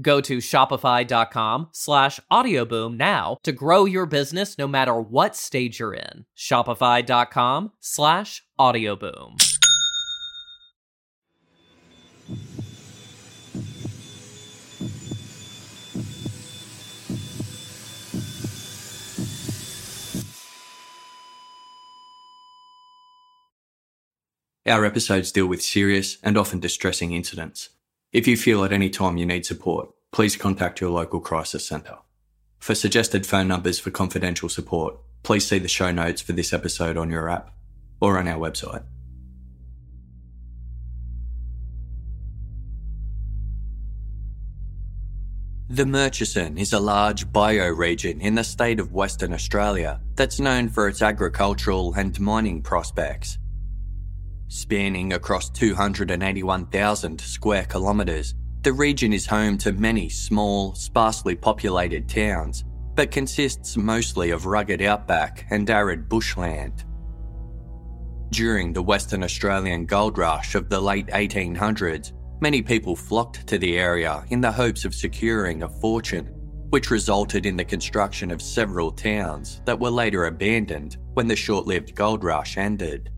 Go to shopify.com slash audioboom now to grow your business no matter what stage you're in. Shopify.com slash audioboom. Our episodes deal with serious and often distressing incidents. If you feel at any time you need support, please contact your local crisis centre. For suggested phone numbers for confidential support, please see the show notes for this episode on your app or on our website. The Murchison is a large bioregion in the state of Western Australia that's known for its agricultural and mining prospects. Spanning across 281,000 square kilometres, the region is home to many small, sparsely populated towns, but consists mostly of rugged outback and arid bushland. During the Western Australian gold rush of the late 1800s, many people flocked to the area in the hopes of securing a fortune, which resulted in the construction of several towns that were later abandoned when the short lived gold rush ended.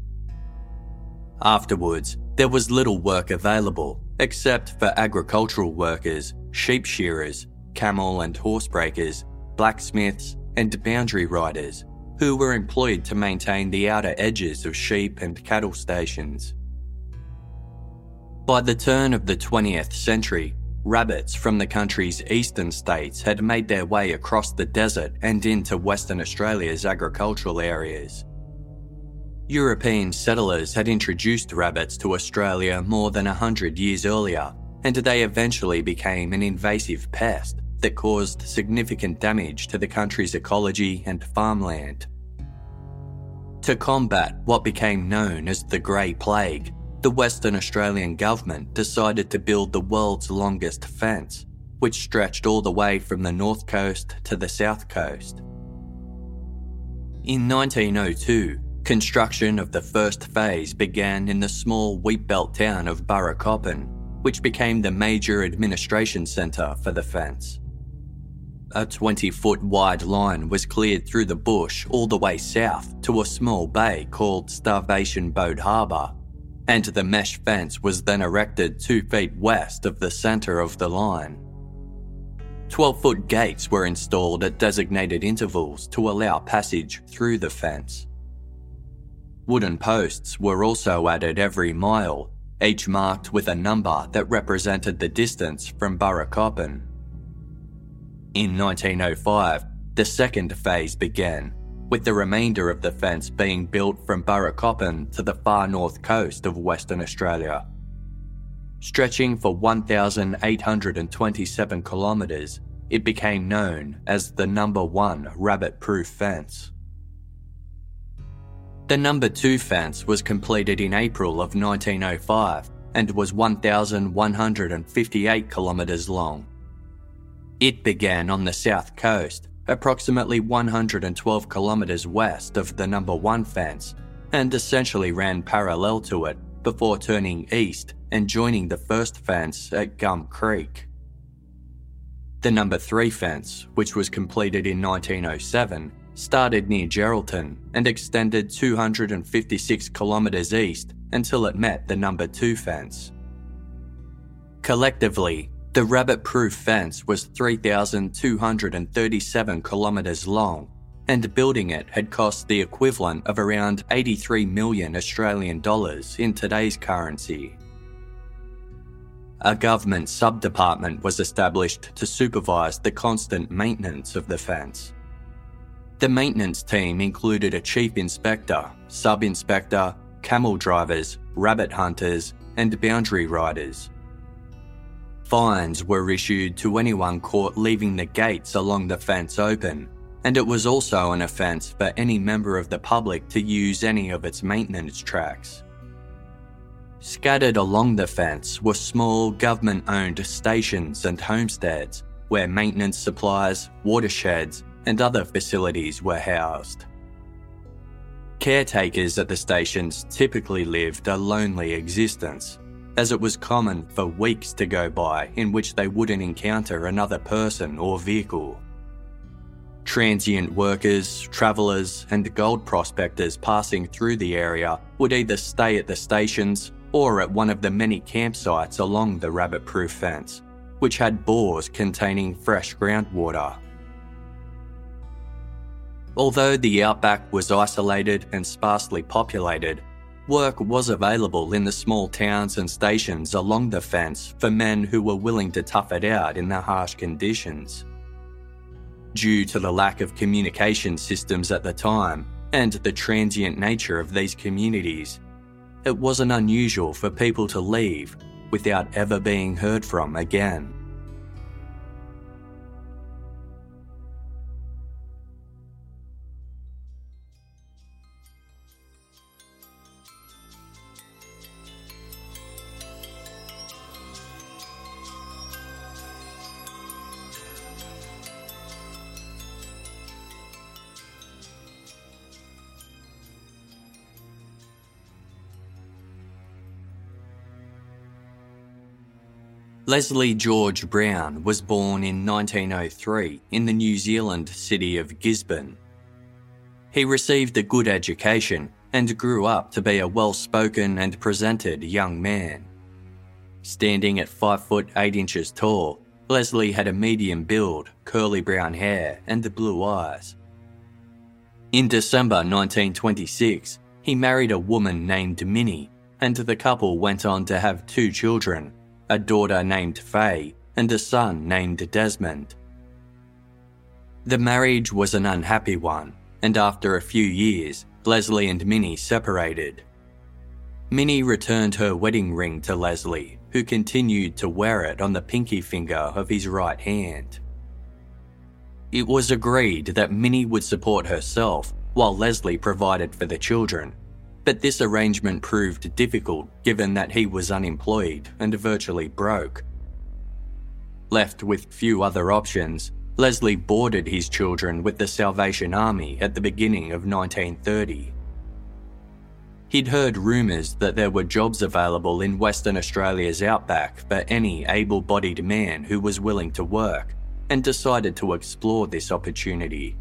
Afterwards, there was little work available except for agricultural workers, sheep shearers, camel and horse breakers, blacksmiths, and boundary riders who were employed to maintain the outer edges of sheep and cattle stations. By the turn of the 20th century, rabbits from the country's eastern states had made their way across the desert and into Western Australia's agricultural areas. European settlers had introduced rabbits to Australia more than a hundred years earlier, and they eventually became an invasive pest that caused significant damage to the country's ecology and farmland. To combat what became known as the Grey Plague, the Western Australian government decided to build the world's longest fence, which stretched all the way from the north coast to the south coast. In 1902, Construction of the first phase began in the small wheatbelt town of Burracoppin, which became the major administration centre for the fence. A 20 foot wide line was cleared through the bush all the way south to a small bay called Starvation Boat Harbour, and the mesh fence was then erected two feet west of the centre of the line. 12 foot gates were installed at designated intervals to allow passage through the fence. Wooden posts were also added every mile, each marked with a number that represented the distance from Burracoppin. In 1905, the second phase began, with the remainder of the fence being built from Burracoppin to the far north coast of Western Australia. Stretching for 1,827 kilometres, it became known as the number one rabbit proof fence. The number 2 fence was completed in April of 1905 and was 1,158 kilometres long. It began on the south coast, approximately 112 kilometres west of the number 1 fence, and essentially ran parallel to it before turning east and joining the first fence at Gum Creek. The number 3 fence, which was completed in 1907, started near Geraldton and extended 256 kilometres east until it met the number 2 fence. Collectively, the rabbit proof fence was 3,237 kilometres long, and building it had cost the equivalent of around 83 million Australian dollars in today's currency. A government sub department was established to supervise the constant maintenance of the fence. The maintenance team included a chief inspector, sub inspector, camel drivers, rabbit hunters, and boundary riders. Fines were issued to anyone caught leaving the gates along the fence open, and it was also an offence for any member of the public to use any of its maintenance tracks. Scattered along the fence were small government owned stations and homesteads where maintenance supplies, watersheds, and other facilities were housed. Caretakers at the stations typically lived a lonely existence as it was common for weeks to go by in which they wouldn't encounter another person or vehicle. Transient workers, travellers, and gold prospectors passing through the area would either stay at the stations or at one of the many campsites along the rabbit proof fence, which had bores containing fresh groundwater. Although the outback was isolated and sparsely populated, Work was available in the small towns and stations along the fence for men who were willing to tough it out in the harsh conditions. Due to the lack of communication systems at the time and the transient nature of these communities, it wasn't unusual for people to leave without ever being heard from again. Leslie George Brown was born in 1903 in the New Zealand city of Gisborne. He received a good education and grew up to be a well spoken and presented young man. Standing at 5 foot 8 inches tall, Leslie had a medium build, curly brown hair, and blue eyes. In December 1926, he married a woman named Minnie, and the couple went on to have two children a daughter named Faye, and a son named Desmond. The marriage was an unhappy one, and after a few years, Leslie and Minnie separated. Minnie returned her wedding ring to Leslie, who continued to wear it on the pinky finger of his right hand. It was agreed that Minnie would support herself while Leslie provided for the children, but this arrangement proved difficult given that he was unemployed and virtually broke. Left with few other options, Leslie boarded his children with the Salvation Army at the beginning of 1930. He'd heard rumours that there were jobs available in Western Australia's outback for any able bodied man who was willing to work, and decided to explore this opportunity.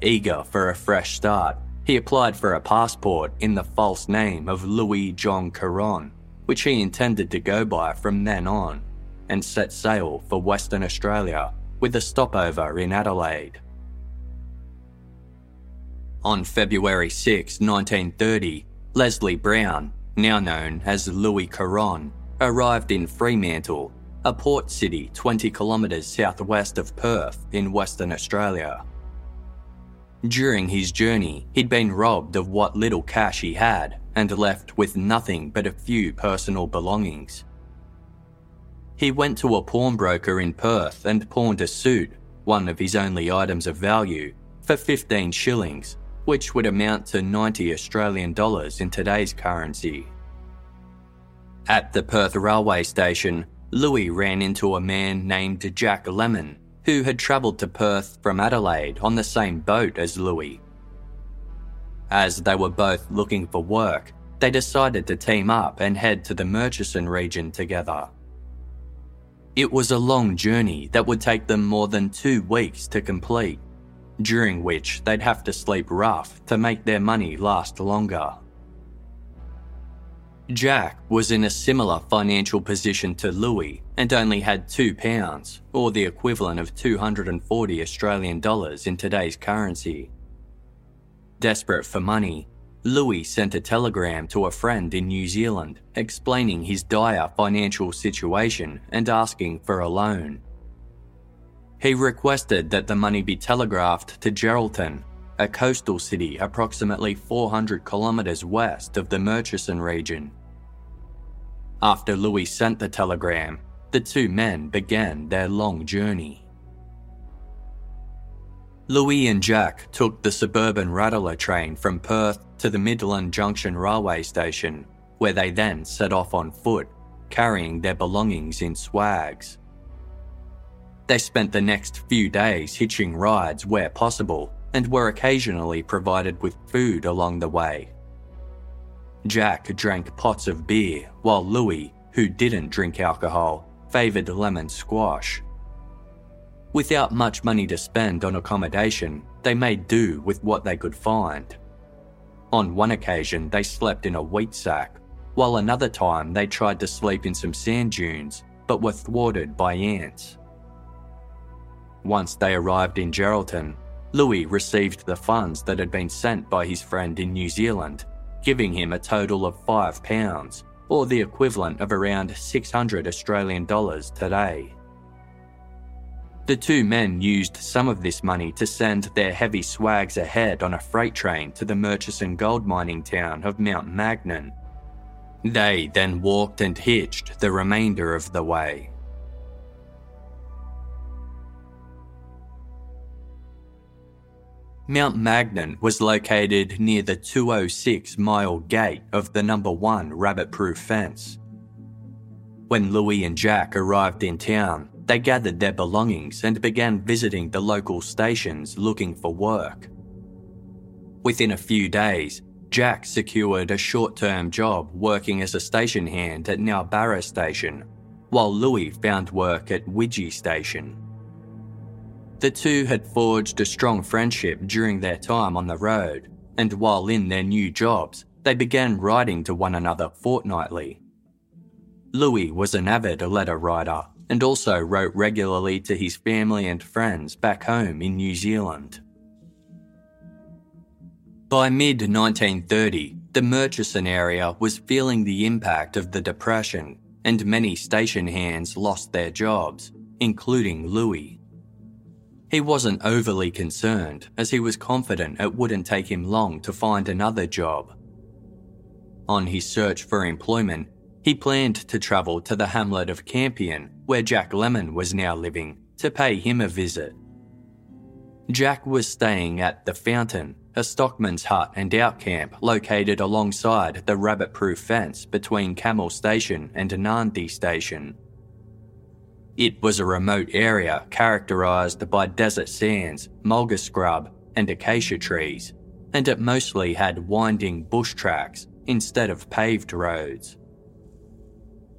Eager for a fresh start, he applied for a passport in the false name of Louis John Carron, which he intended to go by from then on, and set sail for Western Australia with a stopover in Adelaide. On February 6, 1930, Leslie Brown, now known as Louis Carron, arrived in Fremantle, a port city 20 kilometres southwest of Perth in Western Australia. During his journey, he'd been robbed of what little cash he had and left with nothing but a few personal belongings. He went to a pawnbroker in Perth and pawned a suit, one of his only items of value, for 15 shillings, which would amount to 90 Australian dollars in today's currency. At the Perth railway station, Louis ran into a man named Jack Lemon, who had travelled to Perth from Adelaide on the same boat as Louis. As they were both looking for work, they decided to team up and head to the Murchison region together. It was a long journey that would take them more than two weeks to complete, during which they'd have to sleep rough to make their money last longer. Jack was in a similar financial position to Louis and only had two pounds, or the equivalent of 240 Australian dollars in today's currency. Desperate for money, Louis sent a telegram to a friend in New Zealand explaining his dire financial situation and asking for a loan. He requested that the money be telegraphed to Geraldton, a coastal city approximately 400 kilometres west of the Murchison region. After Louis sent the telegram, the two men began their long journey. Louis and Jack took the suburban Rattler train from Perth to the Midland Junction railway station, where they then set off on foot, carrying their belongings in swags. They spent the next few days hitching rides where possible and were occasionally provided with food along the way. Jack drank pots of beer, while Louis, who didn't drink alcohol, favoured lemon squash. Without much money to spend on accommodation, they made do with what they could find. On one occasion, they slept in a wheat sack, while another time they tried to sleep in some sand dunes, but were thwarted by ants. Once they arrived in Geraldton, Louis received the funds that had been sent by his friend in New Zealand giving him a total of £5, or the equivalent of around 600 Australian dollars today. The two men used some of this money to send their heavy swags ahead on a freight train to the Murchison gold mining town of Mount Magnet. They then walked and hitched the remainder of the way. Mount Magnet was located near the 206 mile gate of the number one rabbit proof fence. When Louis and Jack arrived in town, they gathered their belongings and began visiting the local stations looking for work. Within a few days, Jack secured a short term job working as a station hand at Nowbarra Station, while Louis found work at Wydgee Station. The two had forged a strong friendship during their time on the road, and while in their new jobs, they began writing to one another fortnightly. Louis was an avid letter writer and also wrote regularly to his family and friends back home in New Zealand. By mid 1930, the Murchison area was feeling the impact of the Depression, and many station hands lost their jobs, including Louis. He wasn't overly concerned, as he was confident it wouldn't take him long to find another job. On his search for employment, he planned to travel to the hamlet of Campion, where Jack Lemon was now living, to pay him a visit. Jack was staying at The Fountain, a stockman's hut and outcamp located alongside the rabbit proof fence between Camel Station and Narndee Station. It was a remote area characterised by desert sands, mulga scrub, and acacia trees, and it mostly had winding bush tracks instead of paved roads.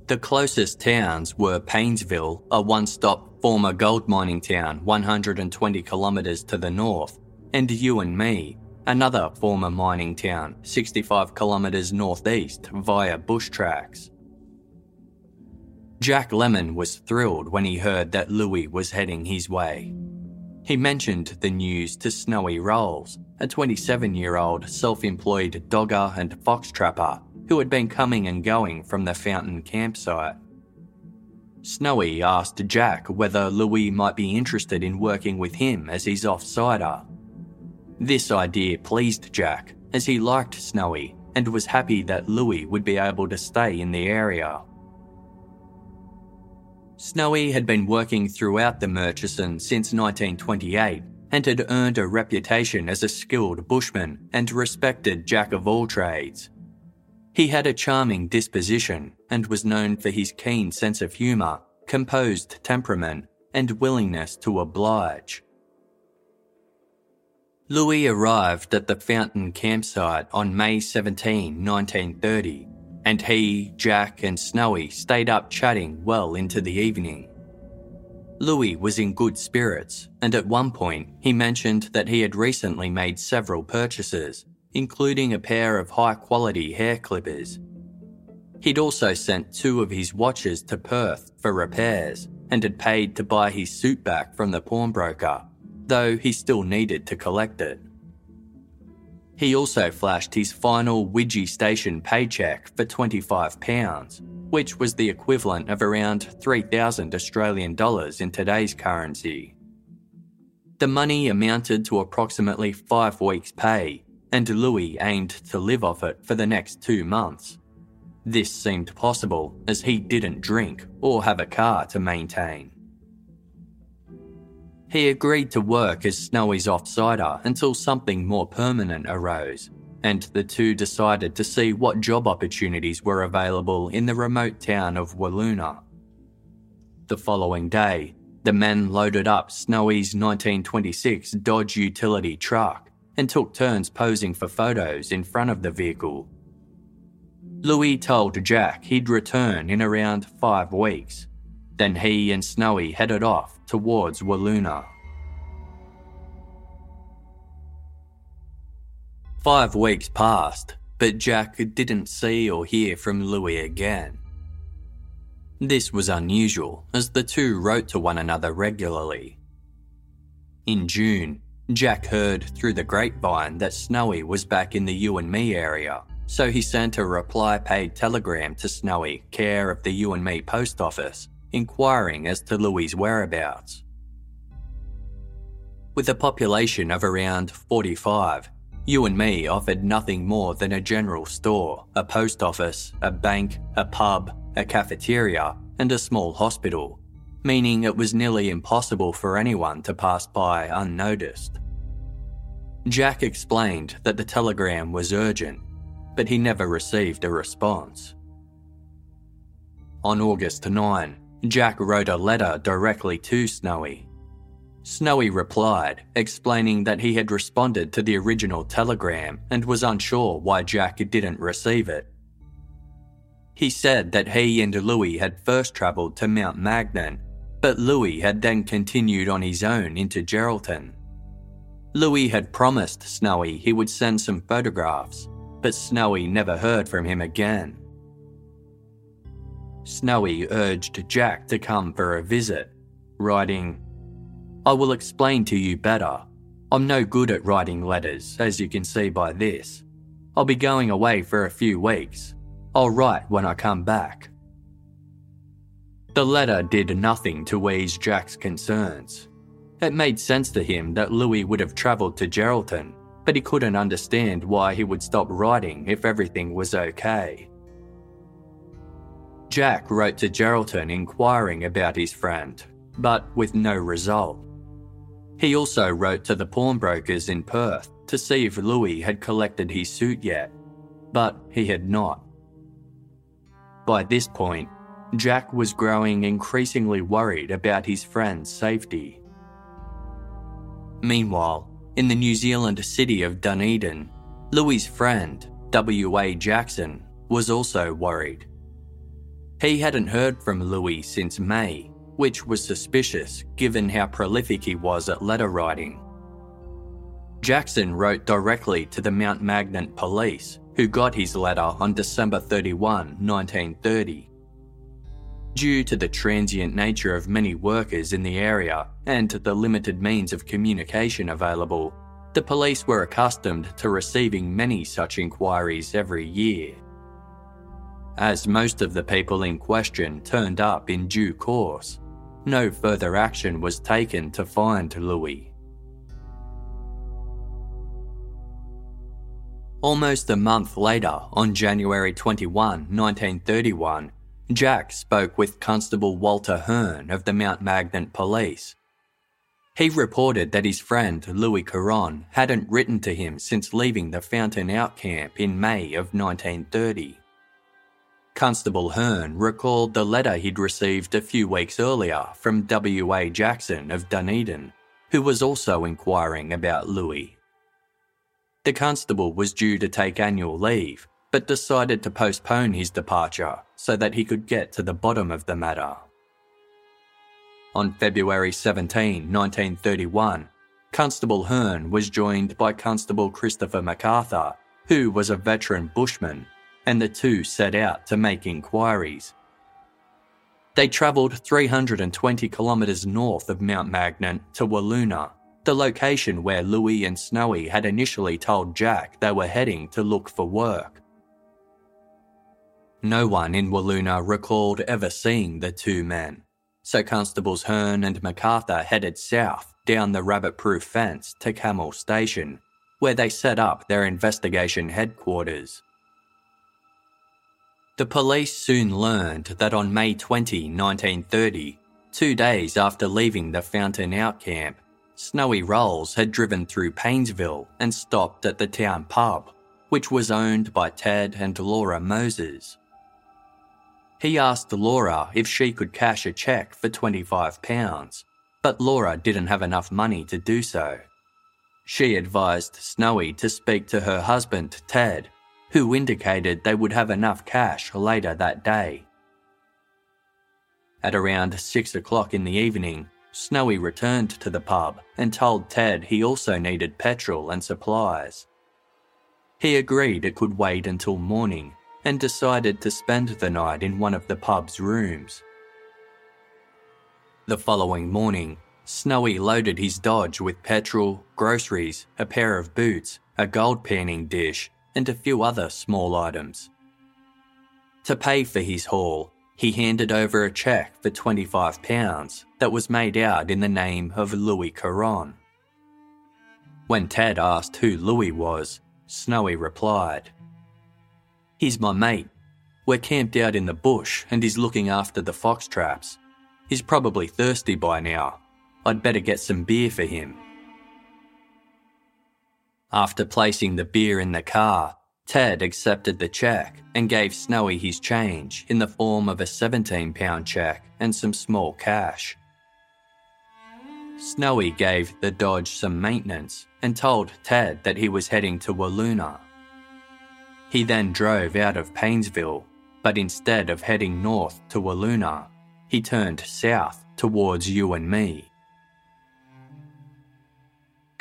The closest towns were Paynesville, a one stop former gold mining town 120 kilometres to the north, and Youanmi, another former mining town 65 kilometres northeast via bush tracks. Jack Lemon was thrilled when he heard that Louis was heading his way. He mentioned the news to Snowy Rowles, a 27 year old self employed dogger and fox trapper who had been coming and going from the fountain campsite. Snowy asked Jack whether Louis might be interested in working with him as his offsider. This idea pleased Jack, as he liked Snowy and was happy that Louis would be able to stay in the area. Snowy had been working throughout the Murchison since 1928 and had earned a reputation as a skilled bushman and respected jack of all trades. He had a charming disposition and was known for his keen sense of humour, composed temperament, and willingness to oblige. Louis arrived at the Fountain campsite on May 17, 1930, and he, Jack, and Snowy stayed up chatting well into the evening. Louis was in good spirits, and at one point he mentioned that he had recently made several purchases, including a pair of high quality hair clippers. He'd also sent two of his watches to Perth for repairs and had paid to buy his suit back from the pawnbroker, though he still needed to collect it. He also flashed his final Wydgee Station paycheck for £25, which was the equivalent of around 3,000 Australian dollars in today's currency. The money amounted to approximately five weeks' pay, and Louis aimed to live off it for the next two months. This seemed possible as he didn't drink or have a car to maintain. He agreed to work as Snowy's offsider until something more permanent arose, and the two decided to see what job opportunities were available in the remote town of Wiluna. The following day, the men loaded up Snowy's 1926 Dodge utility truck and took turns posing for photos in front of the vehicle. Louis told Jack he'd return in around five weeks. Then he and Snowy headed off towards Wiluna. Five weeks passed, but Jack didn't see or hear from Louis again. This was unusual, as the two wrote to one another regularly. In June, Jack heard through the grapevine that Snowy was back in the Youanmi area, so he sent a reply paid telegram to Snowy, care of the Youanmi post office, inquiring as to Louis' whereabouts. With a population of around 45, Youanmi offered nothing more than a general store, a post office, a bank, a pub, a cafeteria, and a small hospital, meaning it was nearly impossible for anyone to pass by unnoticed. Jack explained that the telegram was urgent, but he never received a response. On August 9, Jack wrote a letter directly to Snowy. Snowy replied, explaining that he had responded to the original telegram and was unsure why Jack didn't receive it. He said that he and Louis had first travelled to Mount Magnet, but Louis had then continued on his own into Geraldton. Louis had promised Snowy he would send some photographs, but Snowy never heard from him again. Snowy urged Jack to come for a visit, writing, I will explain to you better. I'm no good at writing letters, as you can see by this. I'll be going away for a few weeks. I'll write when I come back. The letter did nothing to ease Jack's concerns. It made sense to him that Louis would have travelled to Geraldton, but he couldn't understand why he would stop writing if everything was okay. Jack wrote to Geraldton inquiring about his friend, but with no result. He also wrote to the pawnbrokers in Perth to see if Louis had collected his suit yet, but he had not. By this point, Jack was growing increasingly worried about his friend's safety. Meanwhile, in the New Zealand city of Dunedin, Louis's friend, W.A. Jackson, was also worried. He hadn't heard from Louis since May, which was suspicious given how prolific he was at letter writing. Jackson wrote directly to the Mount Magnet police, who got his letter on December 31, 1930. Due to the transient nature of many workers in the area and to the limited means of communication available, the police were accustomed to receiving many such inquiries every year. As most of the people in question turned up in due course, no further action was taken to find Louis. Almost a month later, on January 21, 1931, Jack spoke with Constable Walter Hearn of the Mount Magnet Police. He reported that his friend Louis Carron hadn't written to him since leaving the Fountain Out camp in May of 1930. Constable Hearn recalled the letter he'd received a few weeks earlier from W.A. Jackson of Dunedin, who was also inquiring about Louis. The constable was due to take annual leave, but decided to postpone his departure so that he could get to the bottom of the matter. On February 17, 1931, Constable Hearn was joined by Constable Christopher MacArthur, who was a veteran bushman, and the two set out to make inquiries. They travelled 320 kilometres north of Mount Magnet to Wiluna, the location where Louis and Snowy had initially told Jack they were heading to look for work. No one in Wiluna recalled ever seeing the two men, so Constables Hearn and MacArthur headed south down the rabbit proof fence to Camel Station, where they set up their investigation headquarters. The police soon learned that on May 20, 1930, two days after leaving the Fountain Out camp, Snowy Rowles had driven through Paynesville and stopped at the town pub, which was owned by Ted and Laura Moses. He asked Laura if she could cash a cheque for £25, but Laura didn't have enough money to do so. She advised Snowy to speak to her husband, Ted, who indicated they would have enough cash later that day. At around six o'clock in the evening, Snowy returned to the pub and told Ted he also needed petrol and supplies. He agreed it could wait until morning and decided to spend the night in one of the pub's rooms. The following morning, Snowy loaded his Dodge with petrol, groceries, a pair of boots, a gold panning dish, and a few other small items. To pay for his haul, he handed over a cheque for £25 that was made out in the name of Louis Carron. When Ted asked who Louis was, Snowy replied, He's my mate. We're camped out in the bush and he's looking after the fox traps. He's probably thirsty by now. I'd better get some beer for him. After placing the beer in the car, Ted accepted the cheque and gave Snowy his change in the form of a £17 cheque and some small cash. Snowy gave the Dodge some maintenance and told Ted that he was heading to Wiluna. He then drove out of Paynesville, but instead of heading north to Wiluna, he turned south towards Youanmi.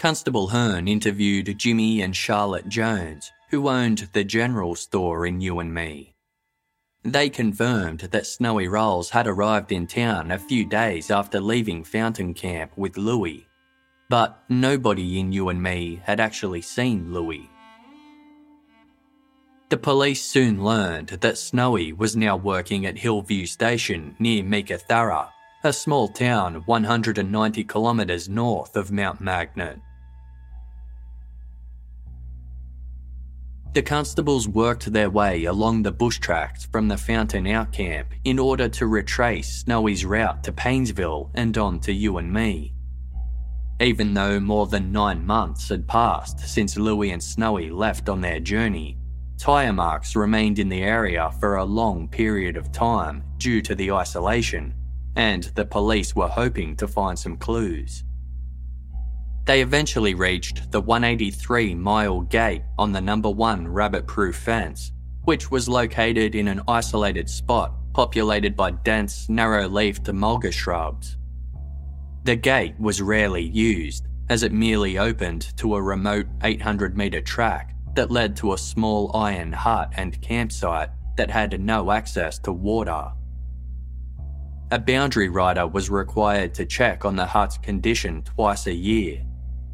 Constable Hearn interviewed Jimmy and Charlotte Jones, who owned the general store in Youanmi. They confirmed that Snowy Rowles had arrived in town a few days after leaving Fountain Camp with Louis, but nobody in Youanmi had actually seen Louis. The police soon learned that Snowy was now working at Hillview Station near Meekatharra, a small town 190 kilometres north of Mount Magnet. The constables worked their way along the bush tracks from the Fountain Out camp in order to retrace Snowy's route to Paynesville and on to Youanmi. Even though more than nine months had passed since Louis and Snowy left on their journey, Tyre marks remained in the area for a long period of time due to the isolation, and the police were hoping to find some clues. They eventually reached the 183 mile gate on the number one rabbit proof fence, which was located in an isolated spot populated by dense, narrow leafed mulga shrubs. The gate was rarely used, as it merely opened to a remote 800 metre track that led to a small iron hut and campsite that had no access to water. A boundary rider was required to check on the hut's condition twice a year,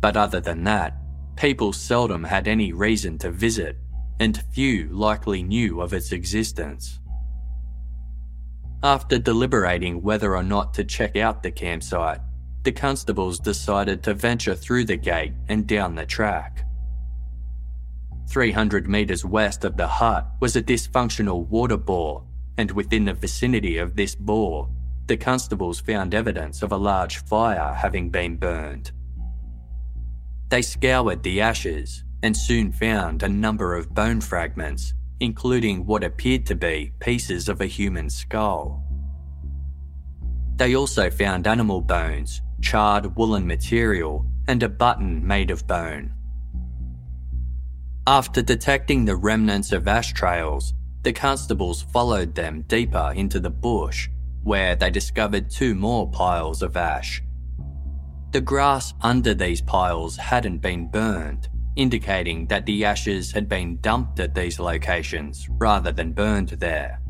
but other than that, people seldom had any reason to visit, and few likely knew of its existence. After deliberating whether or not to check out the campsite, the constables decided to venture through the gate and down the track. 300 metres west of the hut was a dysfunctional water bore, and within the vicinity of this bore, the constables found evidence of a large fire having been burned. They scoured the ashes and soon found a number of bone fragments, including what appeared to be pieces of a human skull. They also found animal bones, charred woolen material, and a button made of bone. After detecting the remnants of ash trails, the constables followed them deeper into the bush, where they discovered two more piles of ash. The grass under these piles hadn't been burned, indicating that the ashes had been dumped at these locations rather than burned there.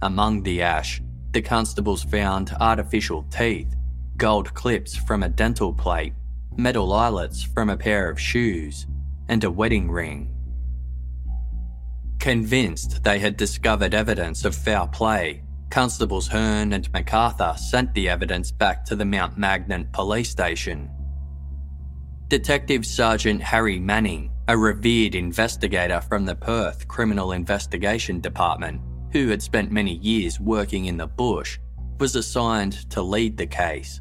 Among the ash, the constables found artificial teeth, gold clips from a dental plate, metal eyelets from a pair of shoes, and a wedding ring. Convinced they had discovered evidence of foul play, Constables Hearn and MacArthur sent the evidence back to the Mount Magnet police station. Detective Sergeant Harry Manning, a revered investigator from the Perth Criminal Investigation Department, who had spent many years working in the bush, was assigned to lead the case.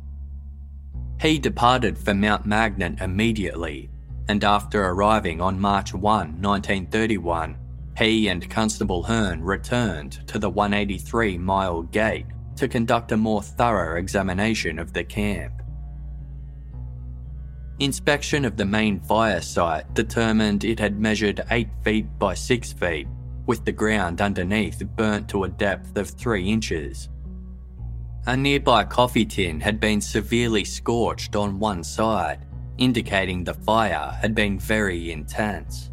He departed for Mount Magnet immediately, and after arriving on March 1, 1931, he and Constable Hearn returned to the 183 mile gate to conduct a more thorough examination of the camp. Inspection of the main fire site determined it had measured 8 feet by 6 feet, with the ground underneath burnt to a depth of 3 inches. A nearby coffee tin had been severely scorched on one side, indicating the fire had been very intense.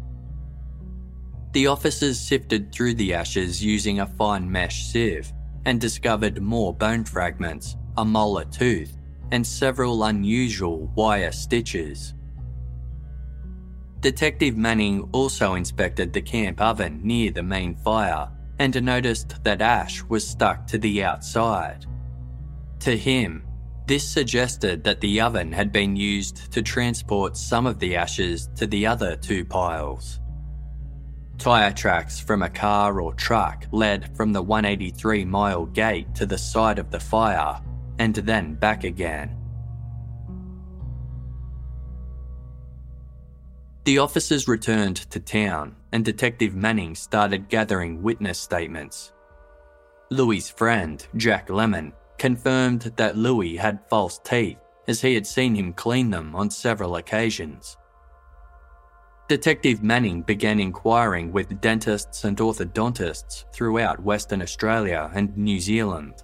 The officers sifted through the ashes using a fine mesh sieve and discovered more bone fragments, a molar tooth, and several unusual wire stitches. Detective Manning also inspected the camp oven near the main fire and noticed that ash was stuck to the outside. To him, this suggested that the oven had been used to transport some of the ashes to the other two piles. Tyre tracks from a car or truck led from the 183 mile gate to the site of the fire and then back again. The officers returned to town and Detective Manning started gathering witness statements. Louis's friend, Jack Lemon, confirmed that Louis had false teeth as he had seen him clean them on several occasions. Detective Manning began inquiring with dentists and orthodontists throughout Western Australia and New Zealand.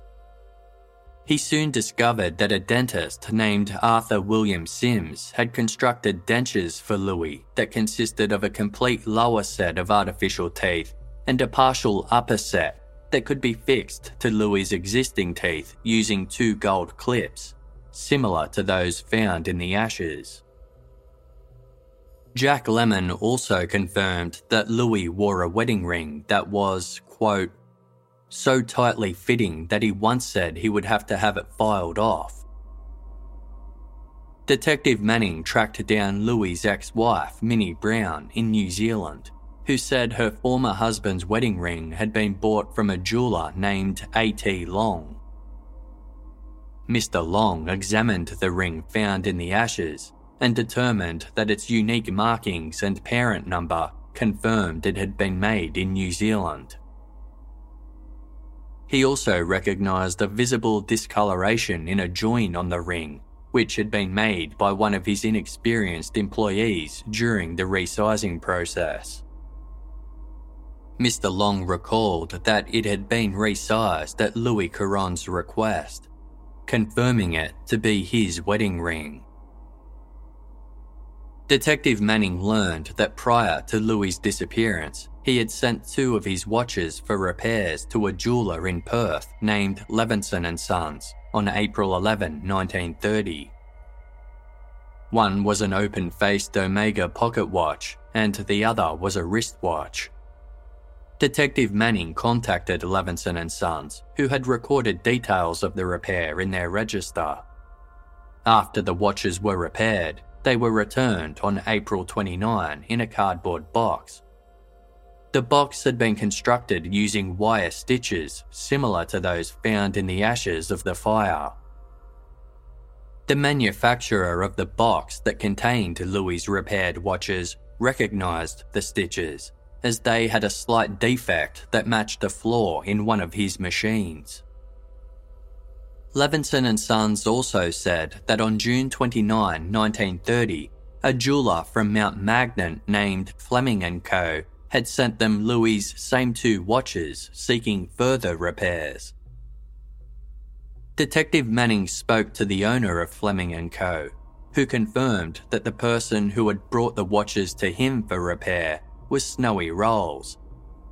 He soon discovered that a dentist named Arthur William Sims had constructed dentures for Louis that consisted of a complete lower set of artificial teeth and a partial upper set that could be fixed to Louis's existing teeth using two gold clips, similar to those found in the ashes. Jack Lemon also confirmed that Louis wore a wedding ring that was, quote, so tightly fitting that he once said he would have to have it filed off. Detective Manning tracked down Louis's ex wife, Minnie Brown, in New Zealand, who said her former husband's wedding ring had been bought from a jeweller named A.T. Long. Mr. Long examined the ring found in the ashes and determined that its unique markings and parent number confirmed it had been made in New Zealand. He also recognised a visible discoloration in a join on the ring, which had been made by one of his inexperienced employees during the resizing process. Mr. Long recalled that it had been resized at Louis Carron's request, confirming it to be his wedding ring. Detective Manning learned that prior to Louis's disappearance, he had sent two of his watches for repairs to a jeweller in Perth named Levinson and Sons on April 11, 1930. One was an open-faced Omega pocket watch and the other was a wristwatch. Detective Manning contacted Levinson and Sons, who had recorded details of the repair in their register. After the watches were repaired, they were returned on April 29 in a cardboard box. The box had been constructed using wire stitches similar to those found in the ashes of the fire. The manufacturer of the box that contained Louis's repaired watches recognised the stitches as they had a slight defect that matched a flaw in one of his machines. Levinson and Sons also said that on June 29, 1930, a jeweller from Mount Magnet named Fleming & Co. had sent them Louis' same two watches seeking further repairs. Detective Manning spoke to the owner of Fleming & Co., who confirmed that the person who had brought the watches to him for repair was Snowy Rowles,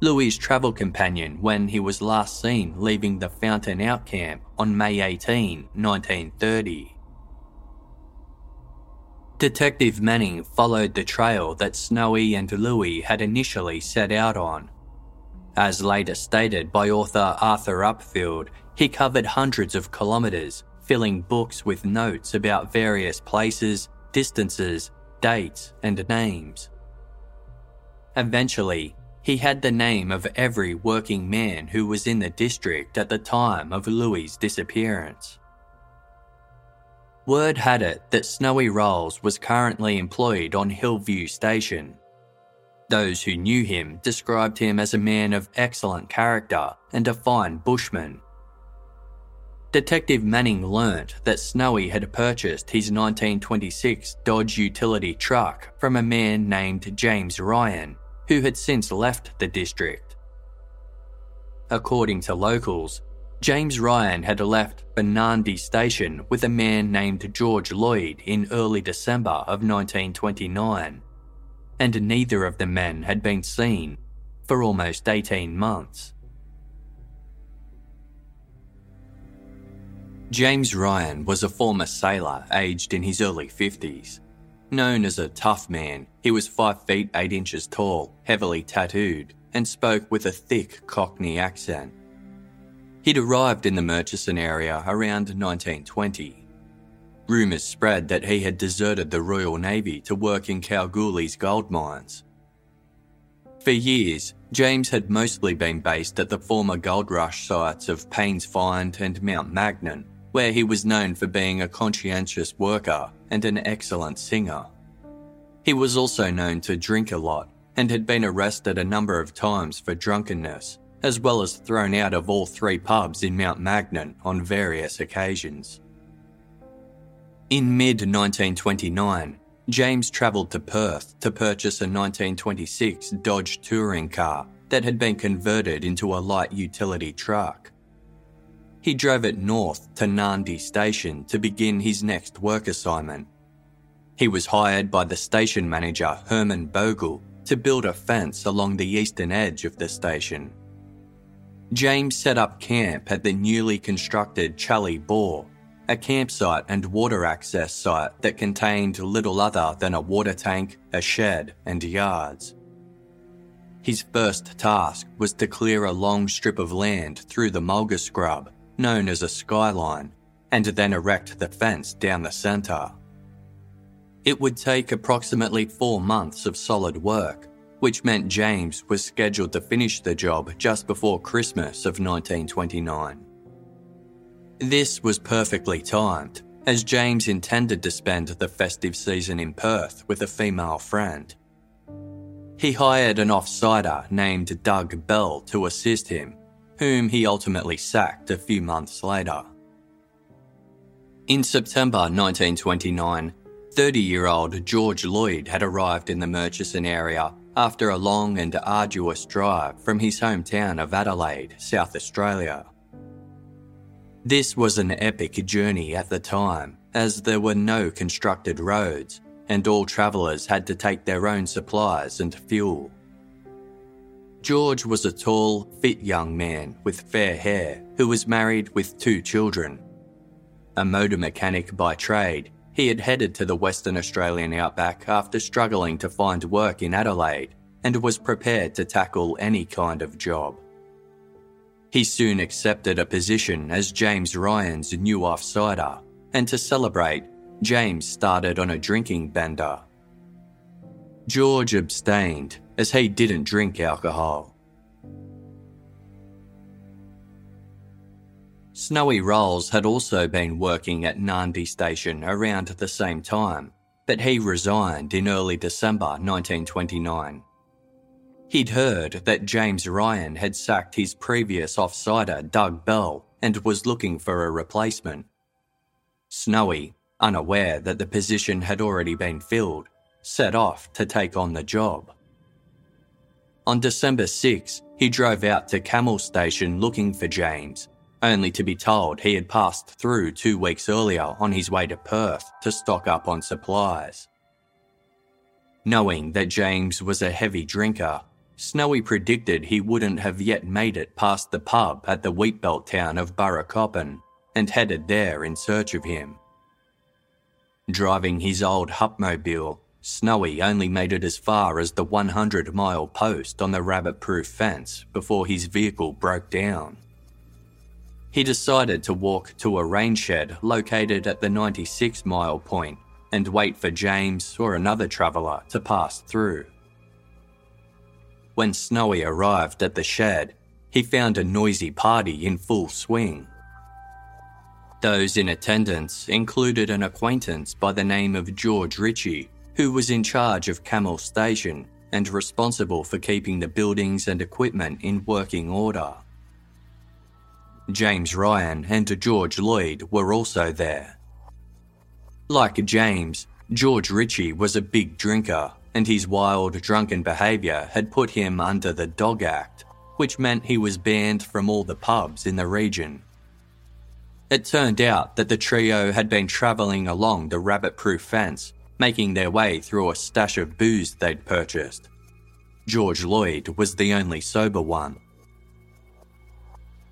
Louis' travel companion when he was last seen leaving the Fountain Out camp on May 18, 1930. Detective Manning followed the trail that Snowy and Louis had initially set out on. As later stated by author Arthur Upfield, he covered hundreds of kilometres, filling books with notes about various places, distances, dates, and names. Eventually, he had the name of every working man who was in the district at the time of Louis' disappearance. Word had it that Snowy Rowles was currently employed on Hillview Station. Those who knew him described him as a man of excellent character and a fine bushman. Detective Manning learnt that Snowy had purchased his 1926 Dodge utility truck from a man named James Ryan, who had since left the district. According to locals, James Ryan had left Bernardi Station with a man named George Lloyd in early December of 1929, and neither of the men had been seen for almost 18 months. James Ryan was a former sailor aged in his early 50s. Known as a tough man, he was 5 feet 8 inches tall, heavily tattooed, and spoke with a thick Cockney accent. He'd arrived in the Murchison area around 1920. Rumours spread that he had deserted the Royal Navy to work in Kalgoorlie's gold mines. For years, James had mostly been based at the former gold rush sites of Paynes Find and Mount Magnet, where he was known for being a conscientious worker and an excellent singer. He was also known to drink a lot and had been arrested a number of times for drunkenness as well as thrown out of all three pubs in Mount Magnet on various occasions. In mid 1929, James travelled to Perth to purchase a 1926 Dodge touring car that had been converted into a light utility truck. He drove it north to Narndee Station to begin his next work assignment. He was hired by the station manager Herman Bogle to build a fence along the eastern edge of the station. James set up camp at the newly constructed Chally Bore, a campsite and water access site that contained little other than a water tank, a shed, and yards. His first task was to clear a long strip of land through the mulga scrub, known as a skyline, and then erect the fence down the centre. It would take approximately four months of solid work, which meant James was scheduled to finish the job just before Christmas of 1929. This was perfectly timed, as James intended to spend the festive season in Perth with a female friend. He hired an offsider named Doug Bell to assist him, whom he ultimately sacked a few months later. In September 1929, 30 year old George Lloyd had arrived in the Murchison area after a long and arduous drive from his hometown of Adelaide, South Australia. This was an epic journey at the time, as there were no constructed roads, and all travellers had to take their own supplies and fuel. George was a tall, fit young man with fair hair who was married with two children. A motor mechanic by trade, he had headed to the Western Australian outback after struggling to find work in Adelaide and was prepared to tackle any kind of job. He soon accepted a position as James Ryan's new offsider, and to celebrate, James started on a drinking bender. George abstained as he didn't drink alcohol. Snowy Rowles had also been working at Narndee Station around the same time, but he resigned in early December 1929. He'd heard that James Ryan had sacked his previous offsider Doug Bell and was looking for a replacement. Snowy, unaware that the position had already been filled, set off to take on the job. On December 6, he drove out to Camel Station looking for James, only to be told he had passed through two weeks earlier on his way to Perth to stock up on supplies. Knowing that James was a heavy drinker, Snowy predicted he wouldn't have yet made it past the pub at the wheatbelt town of Burracoppin and headed there in search of him. Driving his old Hupmobile, Snowy only made it as far as the 100 mile post on the rabbit proof fence before his vehicle broke down. He decided to walk to a rain shed located at the 96 mile point and wait for James or another traveller to pass through. When Snowy arrived at the shed, he found a noisy party in full swing. Those in attendance included an acquaintance by the name of George Ritchie, who was in charge of Camel Station and responsible for keeping the buildings and equipment in working order. James Ryan and George Lloyd were also there. Like James, George Ritchie was a big drinker, and his wild, drunken behaviour had put him under the Dog Act, which meant he was banned from all the pubs in the region. It turned out that the trio had been travelling along the rabbit proof fence, making their way through a stash of booze they'd purchased. George Lloyd was the only sober one.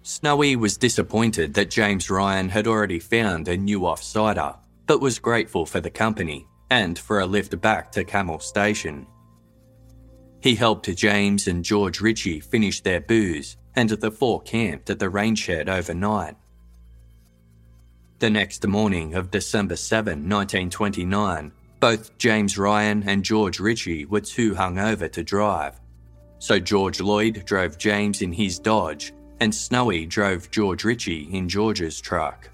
Snowy was disappointed that James Ryan had already found a new offsider, but was grateful for the company and for a lift back to Camel Station. He helped James and George Ritchie finish their booze, and the four camped at the rain shed overnight. The next morning of December 7, 1929, both James Ryan and George Ritchie were too hungover to drive. So George Lloyd drove James in his Dodge, and Snowy drove George Ritchie in George's truck.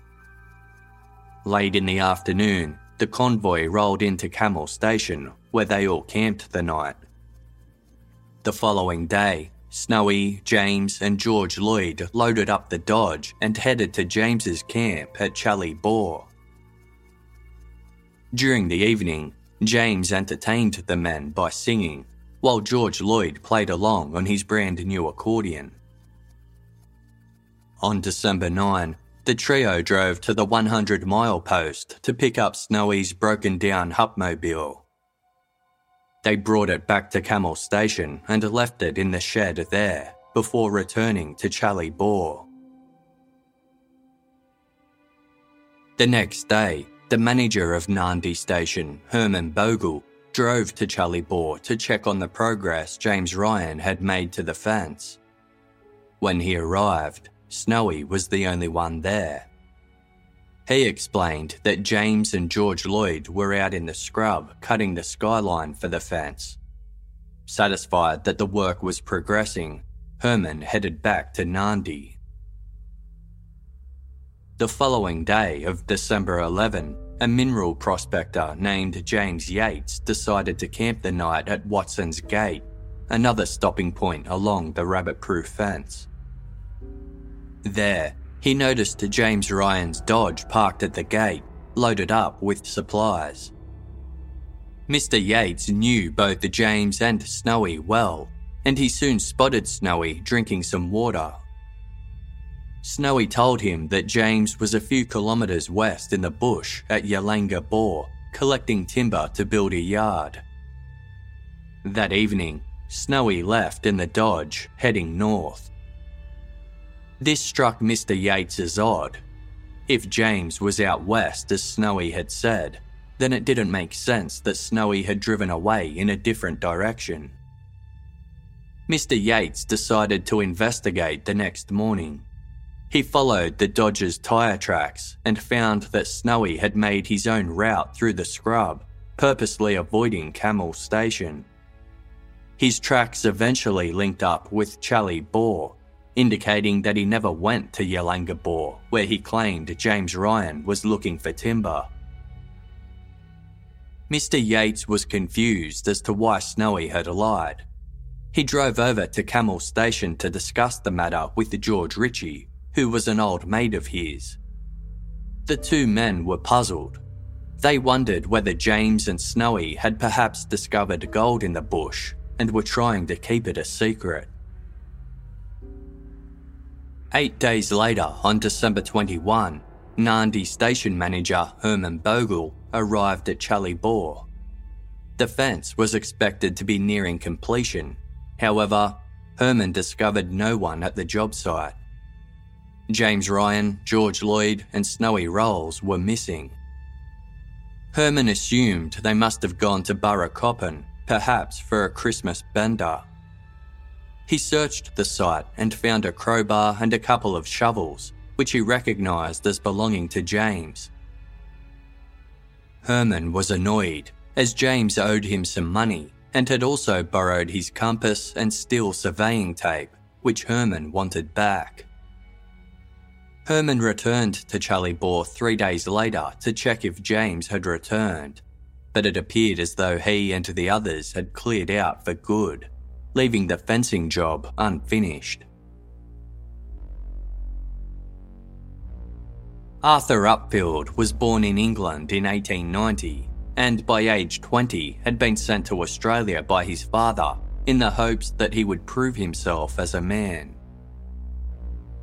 Late in the afternoon, the convoy rolled into Camel Station, where they all camped the night. The following day, Snowy, James, and George Lloyd loaded up the Dodge and headed to James's camp at Charlie Bore. During the evening, James entertained the men by singing, while George Lloyd played along on his brand new accordion. On December 9, the trio drove to the 100 mile post to pick up Snowy's broken down Hupmobile. They brought it back to Camel Station and left it in the shed there before returning to Charlie Bore. The next day, the manager of Narndee Station, Herman Bogle, drove to Charlie Bore to check on the progress James Ryan had made to the fence. When he arrived, Snowy was the only one there. He explained that James and George Lloyd were out in the scrub cutting the skyline for the fence. Satisfied that the work was progressing, Herman headed back to Narndee. The following day of December 11, a mineral prospector named James Yates decided to camp the night at Watson's Gate, another stopping point along the rabbit proof fence. There, he noticed James Ryan's Dodge parked at the gate, loaded up with supplies. Mr. Yates knew both James and Snowy well, and he soon spotted Snowy drinking some water. Snowy told him that James was a few kilometres west in the bush at Yalanga Bore, collecting timber to build a yard. That evening, Snowy left in the Dodge, heading north. This struck Mr. Yates as odd. If James was out west, as Snowy had said, then it didn't make sense that Snowy had driven away in a different direction. Mr. Yates decided to investigate the next morning. He followed the Dodger's tyre tracks and found that Snowy had made his own route through the scrub, purposely avoiding Camel Station. His tracks eventually linked up with Charlie Bore, indicating that he never went to Yalanga Bore, where he claimed James Ryan was looking for timber. Mr. Yates was confused as to why Snowy had lied. He drove over to Camel Station to discuss the matter with George Ritchie, who was an old mate of his. The two men were puzzled. They wondered whether James and Snowy had perhaps discovered gold in the bush and were trying to keep it a secret. Eight days later, on December 21, Narndee station manager Herman Bogle arrived at Charlie Bore. The fence was expected to be nearing completion. However, Herman discovered no one at the job site. James Ryan, George Lloyd, and Snowy Rowles were missing. Herman assumed they must have gone to Burracoppin, perhaps for a Christmas bender. He searched the site and found a crowbar and a couple of shovels, which he recognised as belonging to James. Herman was annoyed, as James owed him some money and had also borrowed his compass and steel surveying tape, which Herman wanted back. Herman returned to Charlie Bore three days later to check if James had returned, but it appeared as though he and the others had cleared out for good, leaving the fencing job unfinished. Arthur Upfield was born in England in 1890 and by age 20 had been sent to Australia by his father in the hopes that he would prove himself as a man.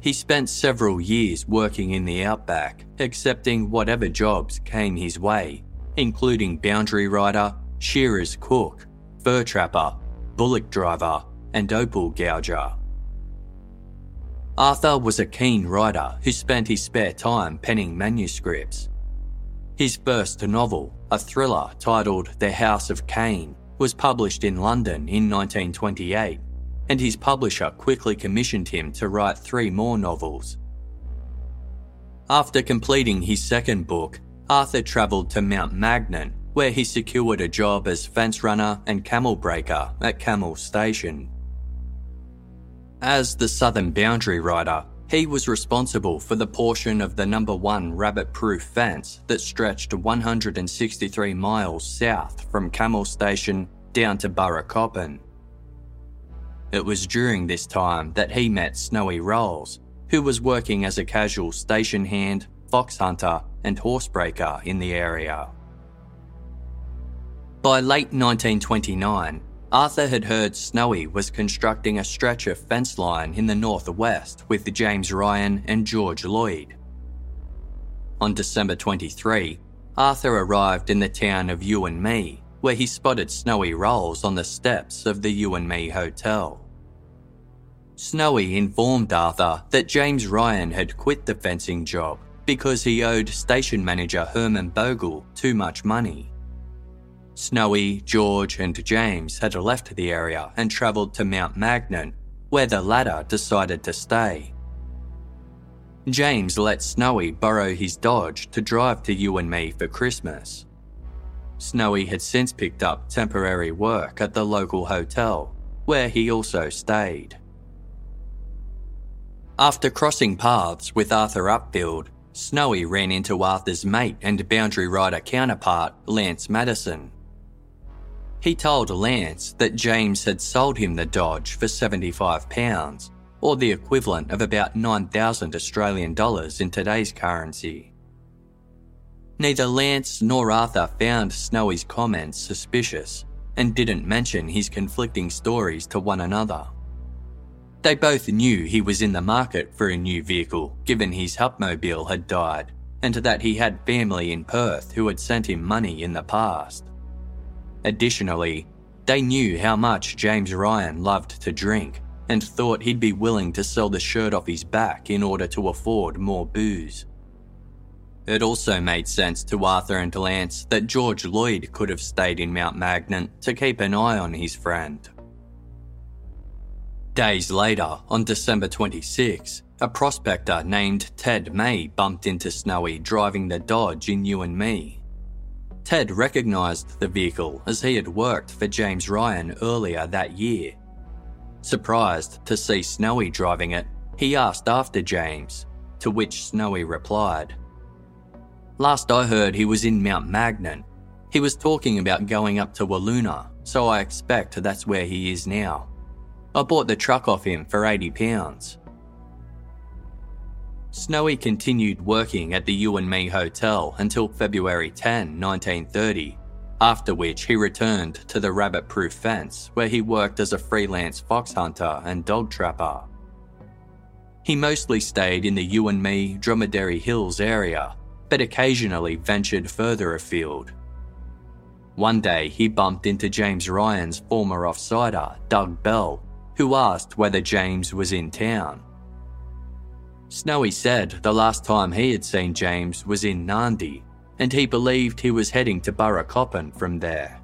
He spent several years working in the outback, accepting whatever jobs came his way, including boundary rider, shearer's cook, fur trapper, bullock driver, and opal gouger. Arthur was a keen writer who spent his spare time penning manuscripts. His first novel, a thriller titled The House of Cain, was published in London in 1928 and his publisher quickly commissioned him to write three more novels. After completing his second book, Arthur travelled to Mount Magnet, where he secured a job as fence runner and camel breaker at Camel Station. As the southern boundary rider, he was responsible for the portion of the number one rabbit proof fence that stretched 163 miles south from Camel Station down to Burracoppin. It was during this time that he met Snowy Rowles, who was working as a casual station hand, fox hunter, and horsebreaker in the area. By late 1929, Arthur had heard Snowy was constructing a stretch of fence line in the northwest with James Ryan and George Lloyd. On December 23, Arthur arrived in the town of Me where he spotted Snowy Rowles on the steps of the Youanmi Hotel. Snowy informed Arthur that James Ryan had quit the fencing job because he owed station manager Herman Bogle too much money. Snowy, George, and James had left the area and travelled to Mount Magnet, where the latter decided to stay. James let Snowy borrow his Dodge to drive to Youanmi for Christmas. Snowy had since picked up temporary work at the local hotel, where he also stayed. After crossing paths with Arthur Upfield, Snowy ran into Arthur's mate and boundary rider counterpart, Lance Madison. He told Lance that James had sold him the Dodge for £75, or the equivalent of about 9,000 Australian dollars in today's currency. Neither Lance nor Arthur found Snowy's comments suspicious and didn't mention his conflicting stories to one another. They both knew he was in the market for a new vehicle given his Hupmobile had died and that he had family in Perth who had sent him money in the past. Additionally, they knew how much James Ryan loved to drink and thought he'd be willing to sell the shirt off his back in order to afford more booze. It also made sense to Arthur and Lance that George Lloyd could have stayed in Mount Magnet to keep an eye on his friend. Days later, on December 26, a prospector named Ted May bumped into Snowy driving the Dodge in Youanmi. Ted recognised the vehicle as he had worked for James Ryan earlier that year. Surprised to see Snowy driving it, he asked after James, to which Snowy replied, Last I heard, he was in Mount Magnet. He was talking about going up to Wiluna, so I expect that's where he is now. I bought the truck off him for £80. Snowy continued working at the Youanmi Hotel until February 10, 1930, after which he returned to the rabbit proof fence where he worked as a freelance fox hunter and dog trapper. He mostly stayed in the Youanmi Dromedary Hills area, but occasionally ventured further afield. One day he bumped into James Ryan's former offsider, Doug Bell, who asked whether James was in town. Snowy said the last time he had seen James was in Narndee, and he believed he was heading to Burracoppin from there.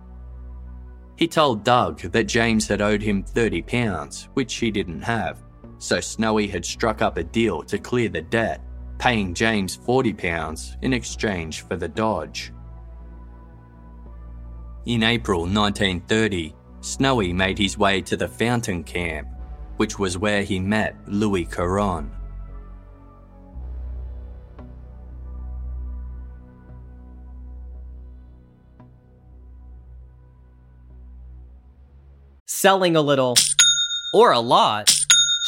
He told Doug that James had owed him £30, which he didn't have, so Snowy had struck up a deal to clear the debt, paying James £40 in exchange for the Dodge. In April 1930, Snowy made his way to the Fountain Camp, which was where he met Louis Carron. selling a little or a lot.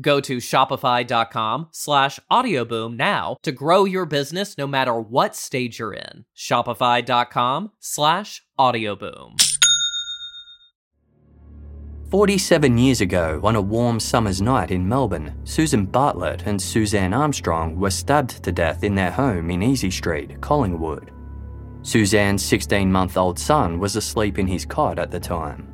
Go to shopify.com slash audioboom now to grow your business no matter what stage you're in. Shopify.com slash audioboom. 47 years ago, on a warm summer's night in Melbourne, Susan Bartlett and Suzanne Armstrong were stabbed to death in their home in Easy Street, Collingwood. Suzanne's 16 month old son was asleep in his cot at the time.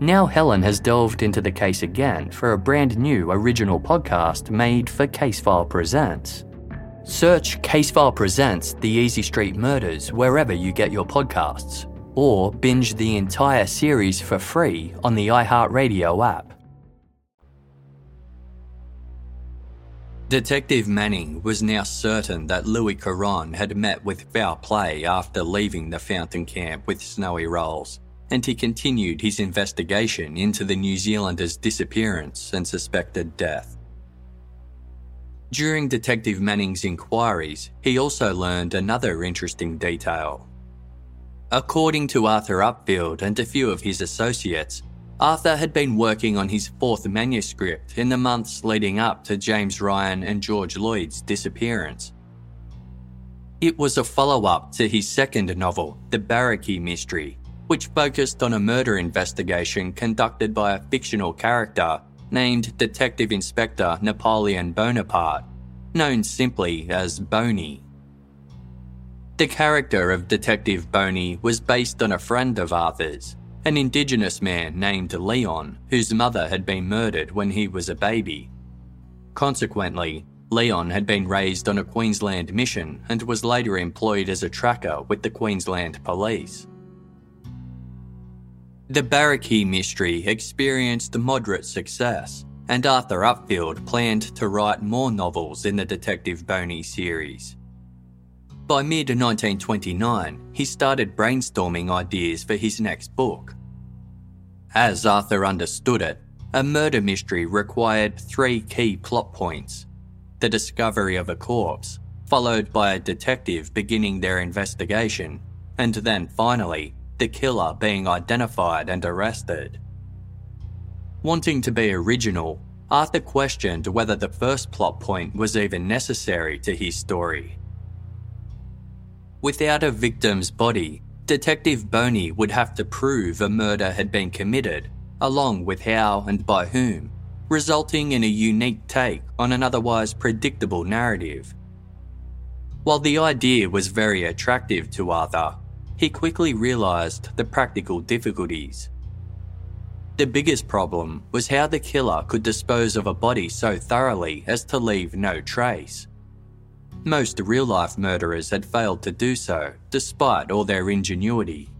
Now Helen has delved into the case again for a brand new original podcast made for Casefile Presents. Search Casefile Presents The Easy Street Murders wherever you get your podcasts, or binge the entire series for free on the iHeartRadio app. Detective Manning was now certain that Louis Carron had met with foul play after leaving the fountain camp with Snowy Rowles and he continued his investigation into the New Zealander's disappearance and suspected death. During Detective Manning's inquiries, he also learned another interesting detail. According to Arthur Upfield and a few of his associates, Arthur had been working on his fourth manuscript in the months leading up to James Ryan and George Lloyd's disappearance. It was a follow up to his second novel, The Barrakee Mystery, which focused on a murder investigation conducted by a fictional character named Detective Inspector Napoleon Bonaparte, known simply as Boney. The character of Detective Boney was based on a friend of Arthur's, an Indigenous man named Leon, whose mother had been murdered when he was a baby. Consequently, Leon had been raised on a Queensland mission and was later employed as a tracker with the Queensland Police. The Barrakee mystery experienced moderate success, and Arthur Upfield planned to write more novels in the Detective Boney series. By mid 1929, he started brainstorming ideas for his next book. As Arthur understood it, a murder mystery required three key plot points the discovery of a corpse, followed by a detective beginning their investigation, and then finally, the killer being identified and arrested. Wanting to be original, Arthur questioned whether the first plot point was even necessary to his story. Without a victim's body, Detective Boney would have to prove a murder had been committed, along with how and by whom, resulting in a unique take on an otherwise predictable narrative. While the idea was very attractive to Arthur, he quickly realised the practical difficulties. The biggest problem was how the killer could dispose of a body so thoroughly as to leave no trace. Most real life murderers had failed to do so, despite all their ingenuity.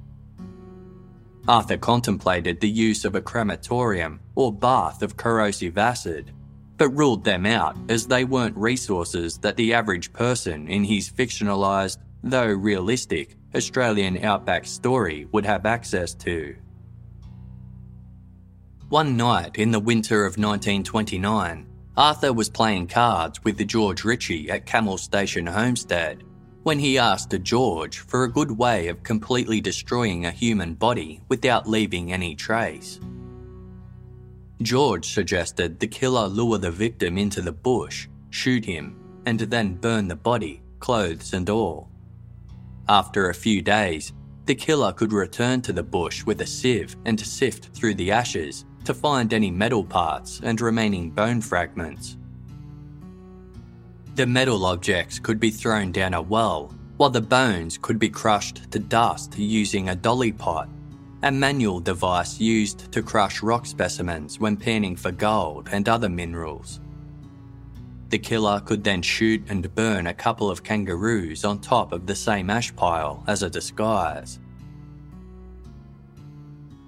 Arthur contemplated the use of a crematorium or bath of corrosive acid, but ruled them out as they weren't resources that the average person in his fictionalised, though realistic, Australian outback story would have access to. One night in the winter of 1929, Arthur was playing cards with the George Ritchie at Camel Station Homestead when he asked George for a good way of completely destroying a human body without leaving any trace. George suggested the killer lure the victim into the bush, shoot him, and then burn the body, clothes and all. After a few days, the killer could return to the bush with a sieve and sift through the ashes to find any metal parts and remaining bone fragments. The metal objects could be thrown down a well, while the bones could be crushed to dust using a dolly pot, a manual device used to crush rock specimens when panning for gold and other minerals. The killer could then shoot and burn a couple of kangaroos on top of the same ash pile as a disguise.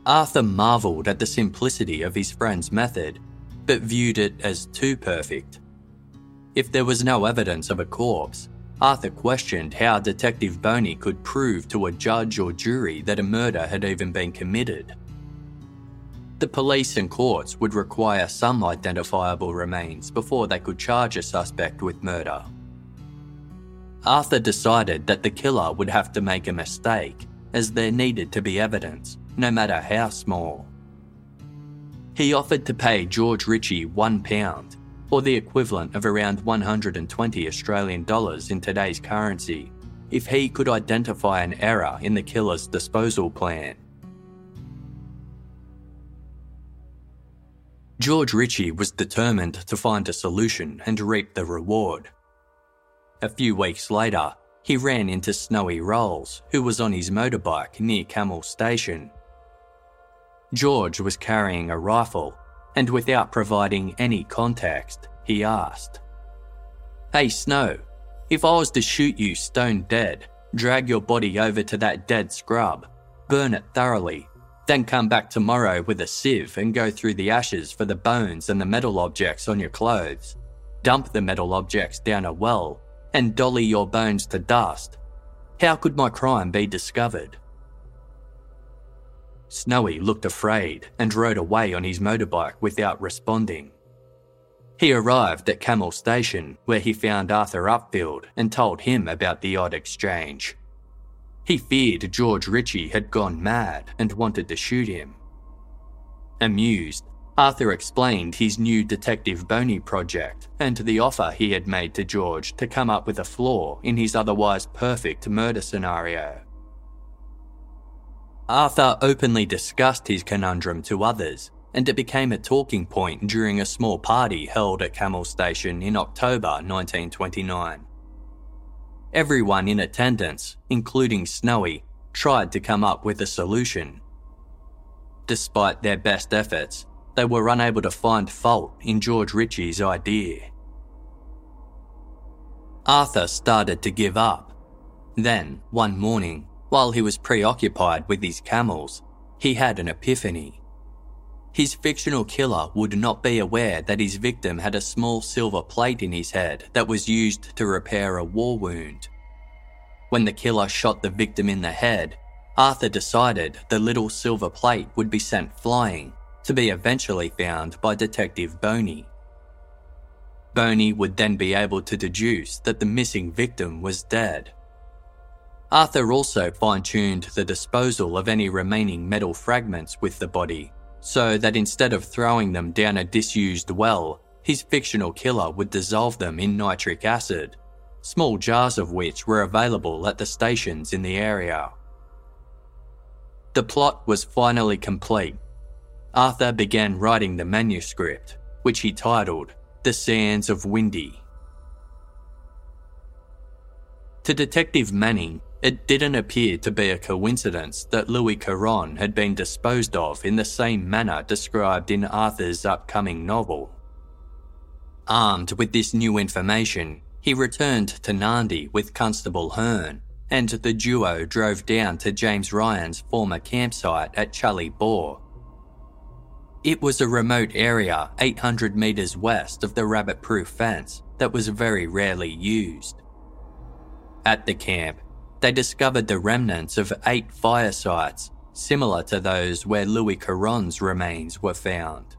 Arthur marvelled at the simplicity of his friend's method, but viewed it as too perfect. If there was no evidence of a corpse, Arthur questioned how Detective Boney could prove to a judge or jury that a murder had even been committed. The police and courts would require some identifiable remains before they could charge a suspect with murder. Arthur decided that the killer would have to make a mistake, as there needed to be evidence, no matter how small. He offered to pay George Ritchie one pound, or the equivalent of around 120 Australian dollars in today's currency, if he could identify an error in the killer's disposal plan. George Ritchie was determined to find a solution and reap the reward. A few weeks later, he ran into Snowy Rowles, who was on his motorbike near Camel Station. George was carrying a rifle, and without providing any context, he asked, Hey Snow, if I was to shoot you stone dead, drag your body over to that dead scrub, burn it thoroughly, then come back tomorrow with a sieve and go through the ashes for the bones and the metal objects on your clothes. Dump the metal objects down a well and dolly your bones to dust. How could my crime be discovered? Snowy looked afraid and rode away on his motorbike without responding. He arrived at Camel Station, where he found Arthur Upfield and told him about the odd exchange. He feared George Ritchie had gone mad and wanted to shoot him. Amused, Arthur explained his new Detective Boney project and the offer he had made to George to come up with a flaw in his otherwise perfect murder scenario. Arthur openly discussed his conundrum to others, and it became a talking point during a small party held at Camel Station in October 1929. Everyone in attendance, including Snowy, tried to come up with a solution. Despite their best efforts, they were unable to find fault in George Ritchie's idea. Arthur started to give up. Then, one morning, while he was preoccupied with his camels, he had an epiphany. His fictional killer would not be aware that his victim had a small silver plate in his head that was used to repair a war wound. When the killer shot the victim in the head, Arthur decided the little silver plate would be sent flying to be eventually found by Detective Boney. Boney would then be able to deduce that the missing victim was dead. Arthur also fine tuned the disposal of any remaining metal fragments with the body, so that instead of throwing them down a disused well, his fictional killer would dissolve them in nitric acid, small jars of which were available at the stations in the area. The plot was finally complete. Arthur began writing the manuscript, which he titled The Sands of Windee. To Detective Manning, it didn't appear to be a coincidence that Louis Carron had been disposed of in the same manner described in Arthur's upcoming novel. Armed with this new information, he returned to Narndee with Constable Hearn, and the duo drove down to James Ryan's former campsite at Chully Bore. It was a remote area 800 metres west of the rabbit proof fence that was very rarely used. At the camp, they discovered the remnants of eight fire sites, similar to those where Louis Carron's remains were found.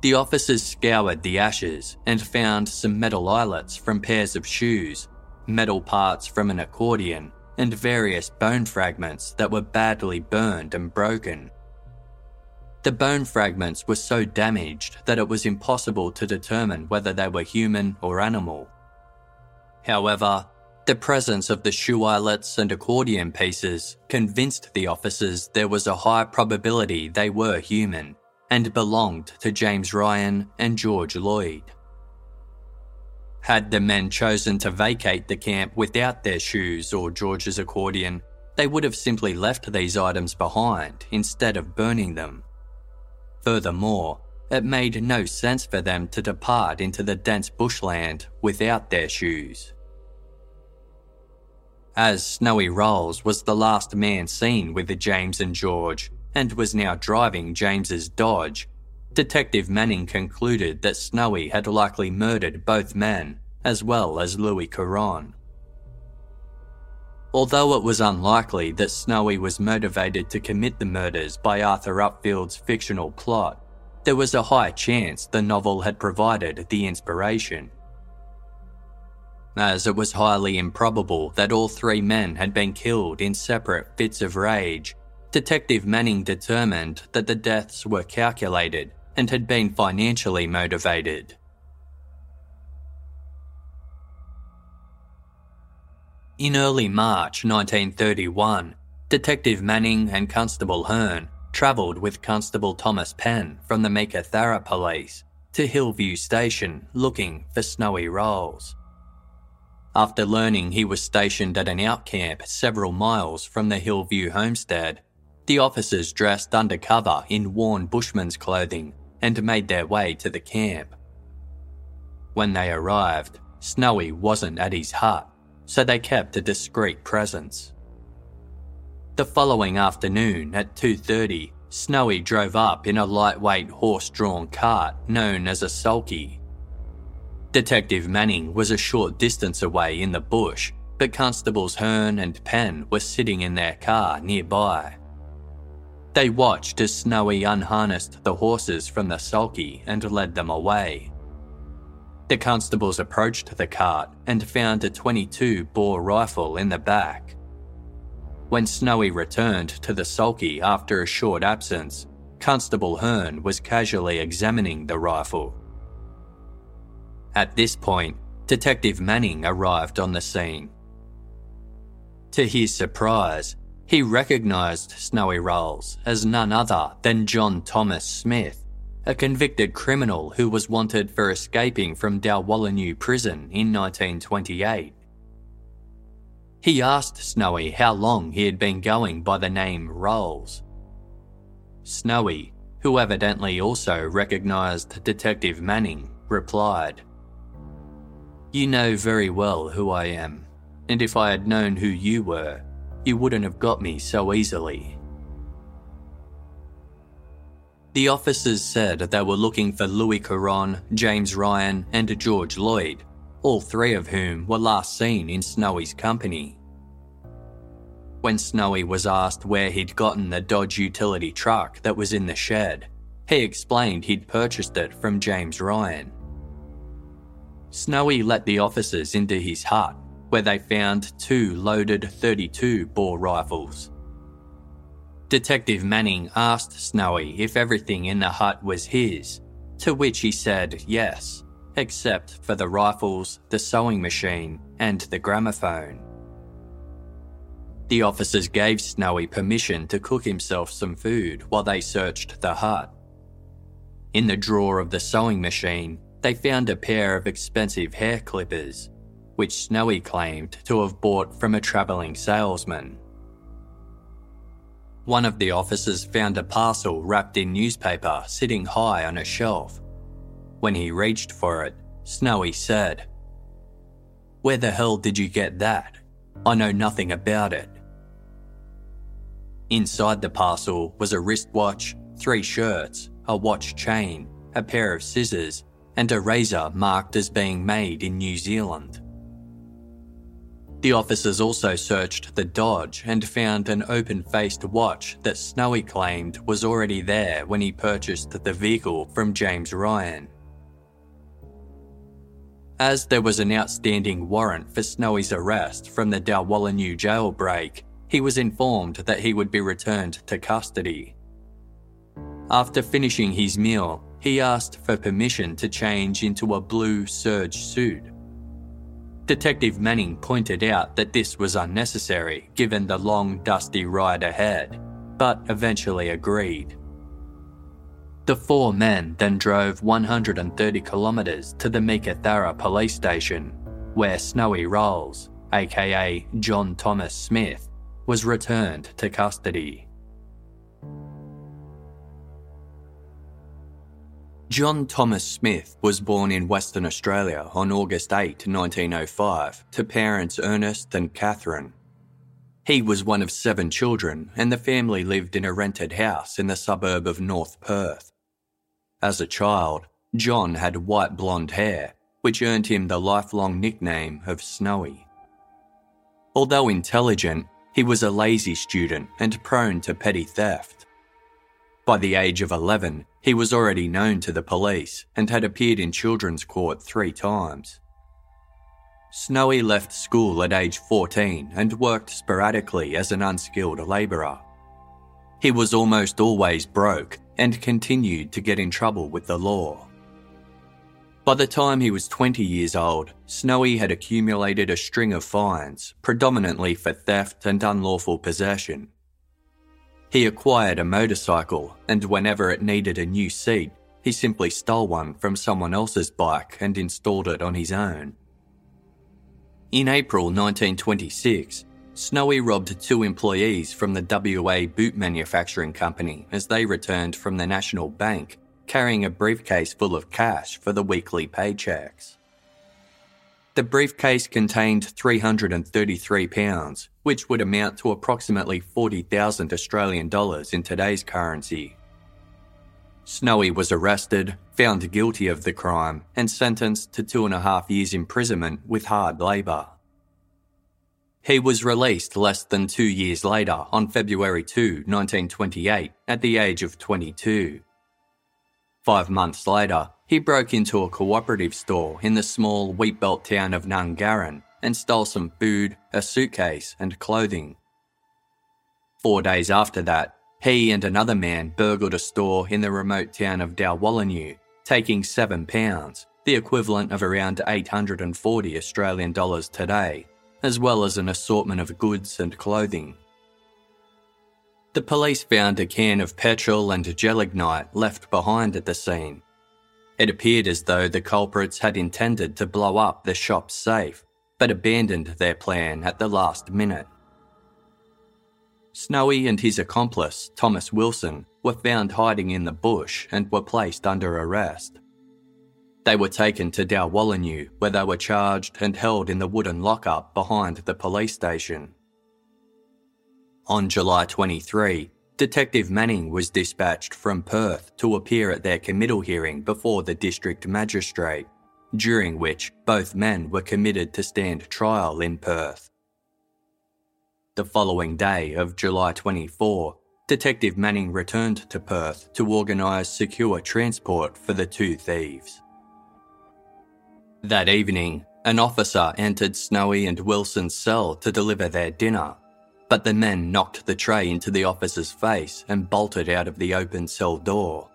The officers scoured the ashes and found some metal eyelets from pairs of shoes, metal parts from an accordion, and various bone fragments that were badly burned and broken. The bone fragments were so damaged that it was impossible to determine whether they were human or animal. However, the presence of the shoe eyelets and accordion pieces convinced the officers there was a high probability they were human and belonged to James Ryan and George Lloyd. Had the men chosen to vacate the camp without their shoes or George's accordion, they would have simply left these items behind instead of burning them. Furthermore, it made no sense for them to depart into the dense bushland without their shoes as Snowy Rowles was the last man seen with the James and George and was now driving James's Dodge. Detective Manning concluded that Snowy had likely murdered both men, as well as Louis Carron. Although it was unlikely that Snowy was motivated to commit the murders by Arthur Upfield's fictional plot, there was a high chance the novel had provided the inspiration as it was highly improbable that all three men had been killed in separate fits of rage. Detective Manning determined that the deaths were calculated and had been financially motivated. In early March 1931, Detective Manning and Constable Hearn travelled with Constable Thomas Penn from the Meekatharra Police to Hillview Station looking for Snowy Rowles. After learning he was stationed at an outcamp several miles from the Hillview homestead, the officers dressed undercover in worn bushman's clothing and made their way to the camp. When they arrived, Snowy wasn't at his hut, so they kept a discreet presence. The following afternoon at 2:30, Snowy drove up in a lightweight horse-drawn cart known as a sulky Detective Manning was a short distance away in the bush, but Constables Hearn and Penn were sitting in their car nearby. They watched as Snowy unharnessed the horses from the sulky and led them away. The constables approached the cart and found a 22 bore rifle in the back. When Snowy returned to the sulky after a short absence, Constable Hearn was casually examining the rifle. At this point, Detective Manning arrived on the scene. To his surprise, he recognised Snowy Rowles as none other than John Thomas Smith, a convicted criminal who was wanted for escaping from Dalwallinu prison in 1928. He asked Snowy how long he had been going by the name Rowles. Snowy, who evidently also recognised Detective Manning, replied, you know very well who I am, and if I had known who you were, you wouldn't have got me so easily. The officers said they were looking for Louis Carron, James Ryan, and George Lloyd, all three of whom were last seen in Snowy's company. When Snowy was asked where he'd gotten the Dodge utility truck that was in the shed, he explained he'd purchased it from James Ryan. Snowy let the officers into his hut, where they found two loaded 32 bore rifles. Detective Manning asked Snowy if everything in the hut was his, to which he said yes, except for the rifles, the sewing machine, and the gramophone. The officers gave Snowy permission to cook himself some food while they searched the hut. In the drawer of the sewing machine, they found a pair of expensive hair clippers, which Snowy claimed to have bought from a travelling salesman. One of the officers found a parcel wrapped in newspaper sitting high on a shelf. When he reached for it, Snowy said, Where the hell did you get that? I know nothing about it. Inside the parcel was a wristwatch, three shirts, a watch chain, a pair of scissors, and a razor marked as being made in New Zealand. The officers also searched the Dodge and found an open faced watch that Snowy claimed was already there when he purchased the vehicle from James Ryan. As there was an outstanding warrant for Snowy's arrest from the Dalwallinu jailbreak, he was informed that he would be returned to custody. After finishing his meal, he asked for permission to change into a blue serge suit. Detective Manning pointed out that this was unnecessary given the long, dusty ride ahead, but eventually agreed. The four men then drove 130 kilometres to the Meekatharra police station, where Snowy Rowles, aka John Thomas Smith, was returned to custody. John Thomas Smith was born in Western Australia on August 8, 1905, to parents Ernest and Catherine. He was one of seven children, and the family lived in a rented house in the suburb of North Perth. As a child, John had white blonde hair, which earned him the lifelong nickname of Snowy. Although intelligent, he was a lazy student and prone to petty theft. By the age of 11, he was already known to the police and had appeared in children's court three times. Snowy left school at age 14 and worked sporadically as an unskilled labourer. He was almost always broke and continued to get in trouble with the law. By the time he was 20 years old, Snowy had accumulated a string of fines, predominantly for theft and unlawful possession. He acquired a motorcycle, and whenever it needed a new seat, he simply stole one from someone else's bike and installed it on his own. In April 1926, Snowy robbed two employees from the WA Boot Manufacturing Company as they returned from the National Bank, carrying a briefcase full of cash for the weekly paychecks. The briefcase contained £333, which would amount to approximately 40,000 Australian dollars in today's currency. Snowy was arrested, found guilty of the crime, and sentenced to two and a half years' imprisonment with hard labour. He was released less than two years later on February 2, 1928, at the age of 22. Five months later, he broke into a cooperative store in the small wheatbelt town of Nungarin and stole some food, a suitcase, and clothing. Four days after that, he and another man burgled a store in the remote town of Dalwallinu, taking seven pounds, the equivalent of around 840 Australian dollars today, as well as an assortment of goods and clothing. The police found a can of petrol and gelignite left behind at the scene, it appeared as though the culprits had intended to blow up the shop's safe, but abandoned their plan at the last minute. Snowy and his accomplice, Thomas Wilson, were found hiding in the bush and were placed under arrest. They were taken to Dalwallinu, where they were charged and held in the wooden lockup behind the police station. On July 23, Detective Manning was dispatched from Perth to appear at their committal hearing before the district magistrate, during which both men were committed to stand trial in Perth. The following day of July 24, Detective Manning returned to Perth to organise secure transport for the two thieves. That evening, an officer entered Snowy and Wilson's cell to deliver their dinner, but the men knocked the tray into the officer's face and bolted out of the open cell door.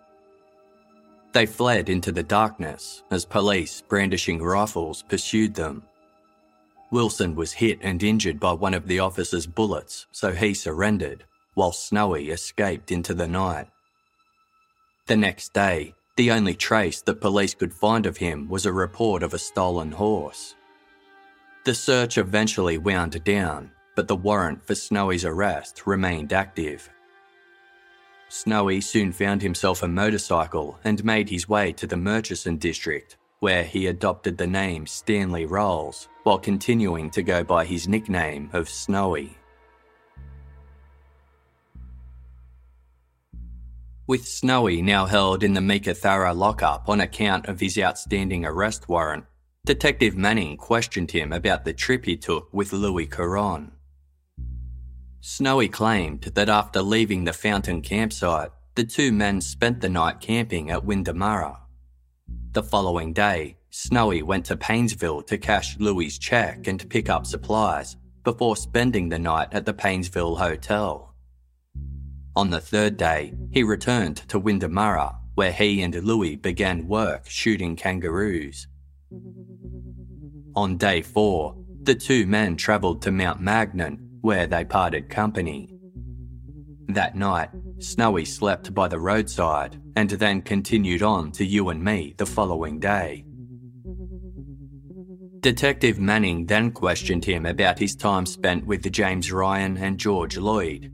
They fled into the darkness as police, brandishing rifles, pursued them. Wilson was hit and injured by one of the officer's bullets, so he surrendered, while Snowy escaped into the night. The next day, the only trace that police could find of him was a report of a stolen horse. The search eventually wound down, but the warrant for Snowy's arrest remained active. Snowy soon found himself a motorcycle and made his way to the Murchison district, where he adopted the name Stanley Rowles while continuing to go by his nickname of Snowy. With Snowy now held in the Meekatharra lockup on account of his outstanding arrest warrant, Detective Manning questioned him about the trip he took with Louis Carron. Snowy claimed that after leaving the Fountain campsite, the two men spent the night camping at Windimurra. The following day, Snowy went to Paynesville to cash Louis' check and pick up supplies before spending the night at the Paynesville Hotel. On the third day, he returned to Windimurra, where he and Louis began work shooting kangaroos. On day four, the two men travelled to Mount Magnet where they parted company. That night, Snowy slept by the roadside and then continued on to Youanmi the following day. Detective Manning then questioned him about his time spent with James Ryan and George Lloyd.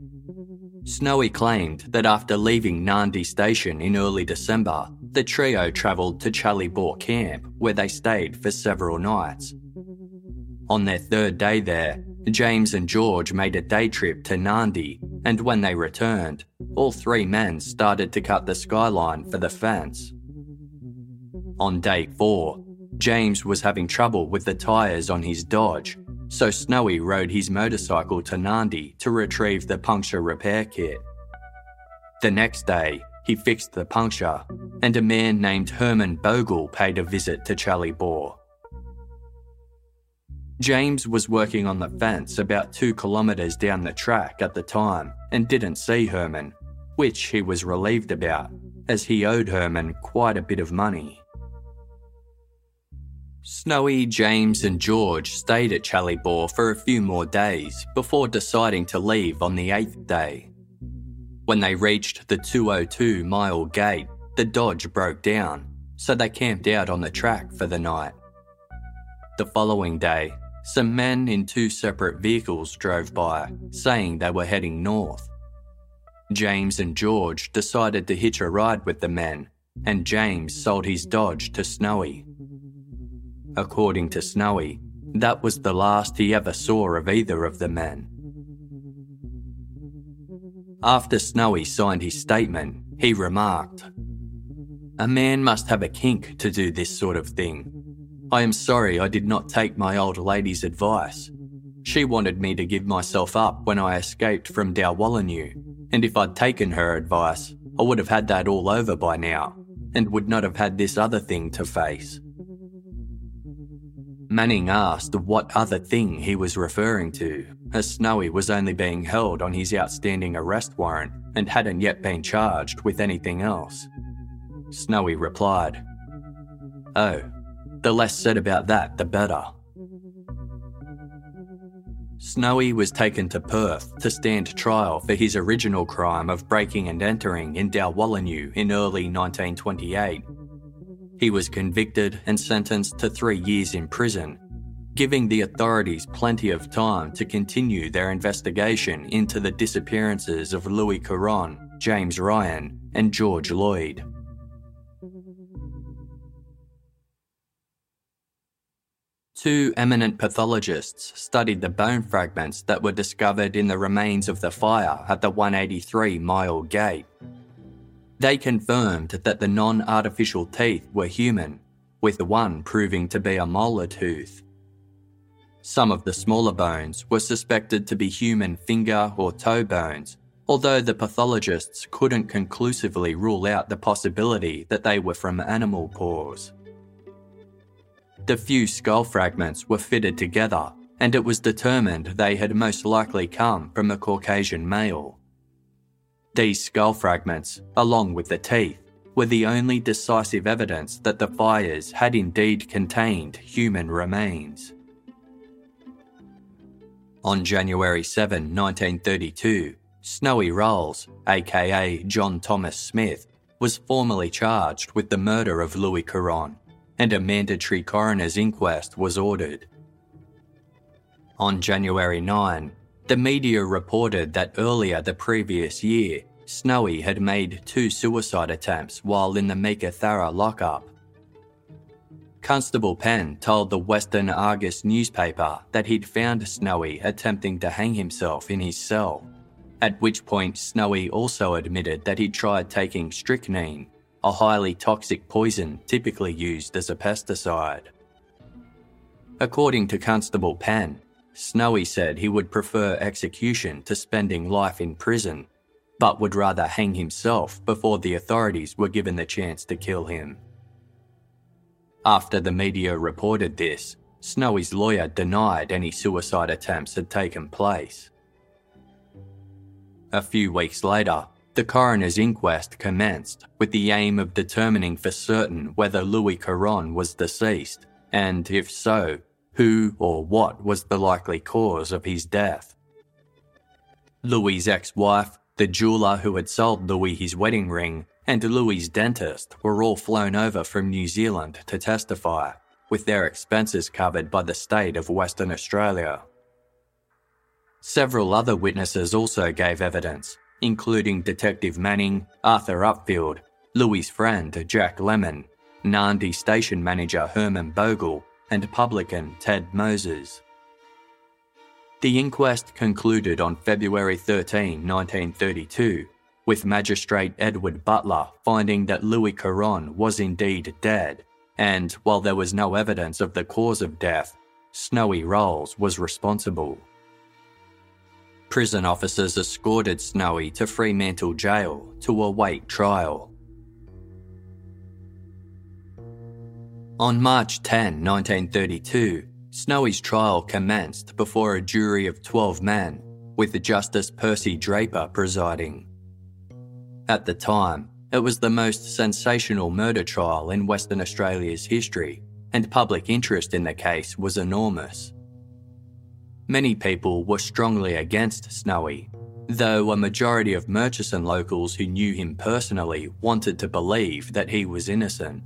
Snowy claimed that after leaving Narndee Station in early December, the trio travelled to Charlie Bore Camp, where they stayed for several nights. On their third day there, James and George made a day trip to Narndee, and when they returned, all three men started to cut the skyline for the fence. On day four, James was having trouble with the tyres on his Dodge, so Snowy rode his motorcycle to Narndee to retrieve the puncture repair kit. The next day, he fixed the puncture, and a man named Herman Bogle paid a visit to Charlie Bore. James was working on the fence about two kilometres down the track at the time and didn't see Herman, which he was relieved about, as he owed Herman quite a bit of money. Snowy, James, and George stayed at Charlie Bore for a few more days before deciding to leave on the eighth day. When they reached the 202 mile gate, the Dodge broke down, so they camped out on the track for the night. The following day, some men in two separate vehicles drove by, saying they were heading north. James and George decided to hitch a ride with the men, and James sold his Dodge to Snowy. According to Snowy, that was the last he ever saw of either of the men. After Snowy signed his statement, he remarked, A man must have a kink to do this sort of thing. I am sorry I did not take my old lady's advice. She wanted me to give myself up when I escaped from Dalwallinu, and if I'd taken her advice, I would have had that all over by now, and would not have had this other thing to face. Manning asked what other thing he was referring to, as Snowy was only being held on his outstanding arrest warrant and hadn't yet been charged with anything else. Snowy replied, Oh, the less said about that, the better. Snowy was taken to Perth to stand trial for his original crime of breaking and entering in Dalwallinu in early 1928. He was convicted and sentenced to three years in prison, giving the authorities plenty of time to continue their investigation into the disappearances of Louis Carron, James Ryan, and George Lloyd. Two eminent pathologists studied the bone fragments that were discovered in the remains of the fire at the 183 mile gate. They confirmed that the non artificial teeth were human, with one proving to be a molar tooth. Some of the smaller bones were suspected to be human finger or toe bones, although the pathologists couldn't conclusively rule out the possibility that they were from animal paws. The few skull fragments were fitted together, and it was determined they had most likely come from a Caucasian male. These skull fragments, along with the teeth, were the only decisive evidence that the fires had indeed contained human remains. On January 7, 1932, Snowy Rowles, aka John Thomas Smith, was formally charged with the murder of Louis Carron and a mandatory coroner's inquest was ordered. On January 9, the media reported that earlier the previous year, Snowy had made two suicide attempts while in the Meekatharra lockup. Constable Penn told the Western Argus newspaper that he'd found Snowy attempting to hang himself in his cell, at which point Snowy also admitted that he'd tried taking strychnine, a highly toxic poison typically used as a pesticide. According to Constable Penn, Snowy said he would prefer execution to spending life in prison, but would rather hang himself before the authorities were given the chance to kill him. After the media reported this, Snowy's lawyer denied any suicide attempts had taken place. A few weeks later, the coroner's inquest commenced with the aim of determining for certain whether Louis Carron was deceased, and if so, who or what was the likely cause of his death. Louis's ex wife, the jeweller who had sold Louis his wedding ring, and Louis's dentist were all flown over from New Zealand to testify, with their expenses covered by the state of Western Australia. Several other witnesses also gave evidence, including Detective Manning, Arthur Upfield, Louis' friend Jack Lemon, Narndee station manager Herman Bogle, and publican Ted Moses. The inquest concluded on February 13, 1932, with Magistrate Edward Butler finding that Louis Carron was indeed dead, and while there was no evidence of the cause of death, Snowy Rowles was responsible. Prison officers escorted Snowy to Fremantle Jail to await trial. On March 10, 1932, Snowy's trial commenced before a jury of 12 men, with Justice Percy Draper presiding. At the time, it was the most sensational murder trial in Western Australia's history, and public interest in the case was enormous. Many people were strongly against Snowy, though a majority of Murchison locals who knew him personally wanted to believe that he was innocent.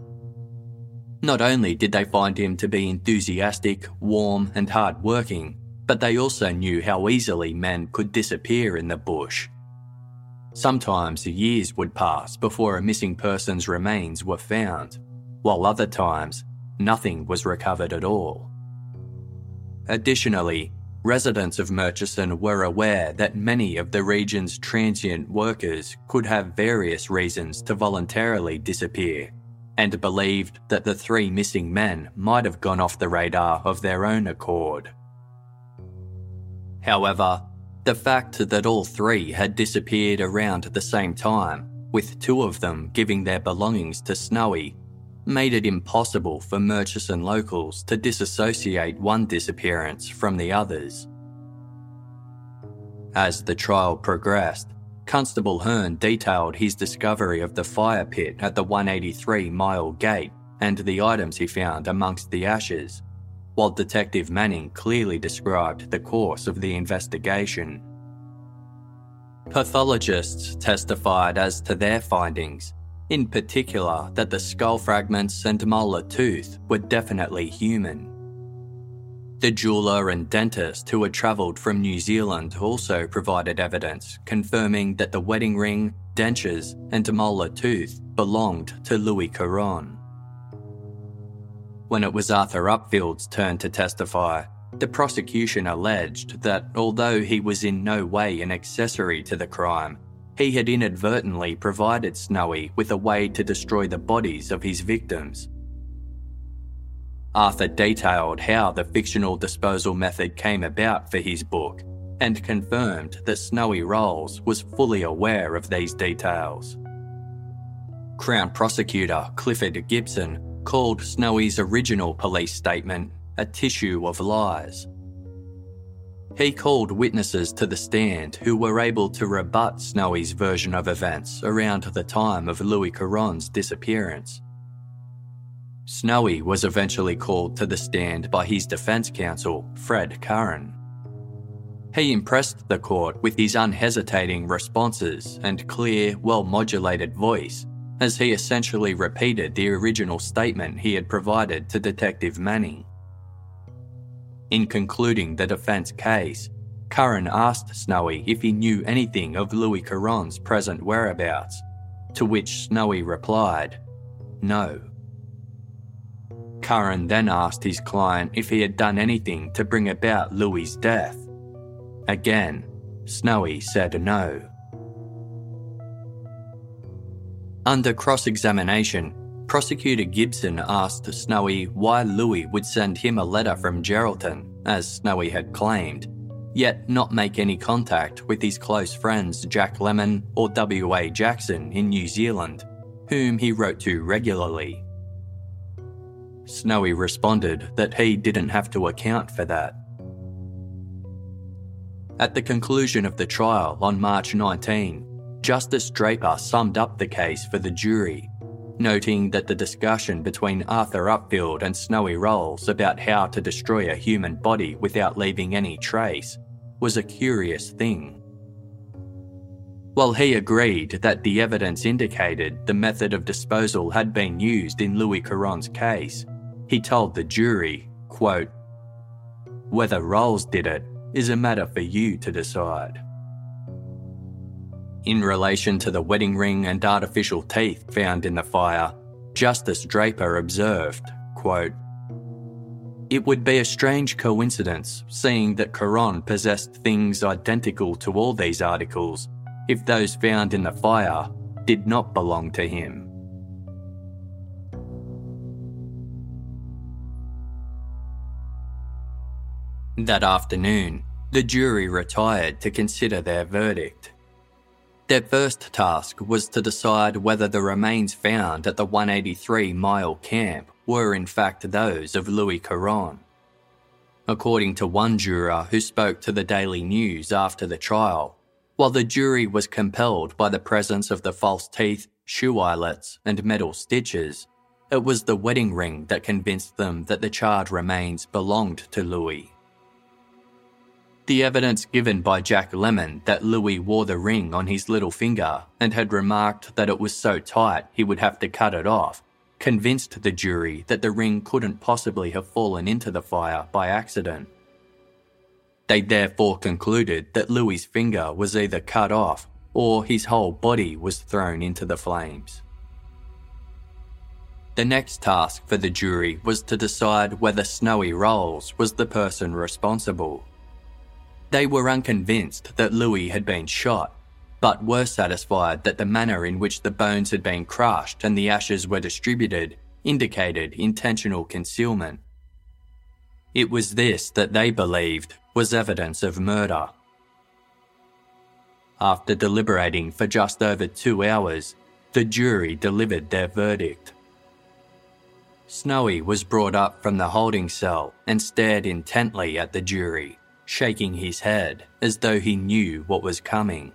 Not only did they find him to be enthusiastic, warm, and hard-working, but they also knew how easily men could disappear in the bush. Sometimes years would pass before a missing person's remains were found, while other times, nothing was recovered at all. Additionally, Residents of Murchison were aware that many of the region's transient workers could have various reasons to voluntarily disappear, and believed that the three missing men might have gone off the radar of their own accord. However, the fact that all three had disappeared around the same time, with two of them giving their belongings to Snowy, made it impossible for Murchison locals to disassociate one disappearance from the others. As the trial progressed, Constable Hearn detailed his discovery of the fire pit at the 183 mile gate and the items he found amongst the ashes, while Detective Manning clearly described the course of the investigation. Pathologists testified as to their findings, in particular that the skull fragments and molar tooth were definitely human. The jeweller and dentist who had travelled from New Zealand also provided evidence confirming that the wedding ring, dentures, and molar tooth belonged to Louis Carron. When it was Arthur Upfield's turn to testify, the prosecution alleged that although he was in no way an accessory to the crime, he had inadvertently provided Snowy with a way to destroy the bodies of his victims. Arthur detailed how the fictional disposal method came about for his book and confirmed that Snowy Rowles was fully aware of these details. Crown Prosecutor Clifford Gibson called Snowy's original police statement a tissue of lies. He called witnesses to the stand who were able to rebut Snowy's version of events around the time of Louis Carron's disappearance. Snowy was eventually called to the stand by his defence counsel, Fred Curran. He impressed the court with his unhesitating responses and clear, well modulated voice, as he essentially repeated the original statement he had provided to Detective Manning. In concluding the defence case, Curran asked Snowy if he knew anything of Louis Carron's present whereabouts, to which Snowy replied, no. Curran then asked his client if he had done anything to bring about Louis's death. Again, Snowy said no. Under cross examination, Prosecutor Gibson asked Snowy why Louis would send him a letter from Geraldton, as Snowy had claimed, yet not make any contact with his close friends Jack Lemon or W.A. Jackson in New Zealand, whom he wrote to regularly. Snowy responded that he didn't have to account for that. At the conclusion of the trial on March 19, Justice Draper summed up the case for the jury noting that the discussion between Arthur Upfield and Snowy Rowles about how to destroy a human body without leaving any trace was a curious thing. While he agreed that the evidence indicated the method of disposal had been used in Louis Carron's case, he told the jury, quote, Whether Rowles did it is a matter for you to decide. In relation to the wedding ring and artificial teeth found in the fire, Justice Draper observed, quote, It would be a strange coincidence, seeing that Carron possessed things identical to all these articles, if those found in the fire did not belong to him. That afternoon, the jury retired to consider their verdict. Their first task was to decide whether the remains found at the 183 mile camp were in fact those of Louis Carron. According to one juror who spoke to the Daily News after the trial, while the jury was compelled by the presence of the false teeth, shoe eyelets, and metal stitches, it was the wedding ring that convinced them that the charred remains belonged to Louis. The evidence given by Jack Lemon that Louis wore the ring on his little finger and had remarked that it was so tight he would have to cut it off convinced the jury that the ring couldn't possibly have fallen into the fire by accident. They therefore concluded that Louis's finger was either cut off or his whole body was thrown into the flames. The next task for the jury was to decide whether Snowy Rowles was the person responsible. They were unconvinced that Louis had been shot, but were satisfied that the manner in which the bones had been crushed and the ashes were distributed indicated intentional concealment. It was this that they believed was evidence of murder. After deliberating for just over two hours, the jury delivered their verdict. Snowy was brought up from the holding cell and stared intently at the jury shaking his head as though he knew what was coming.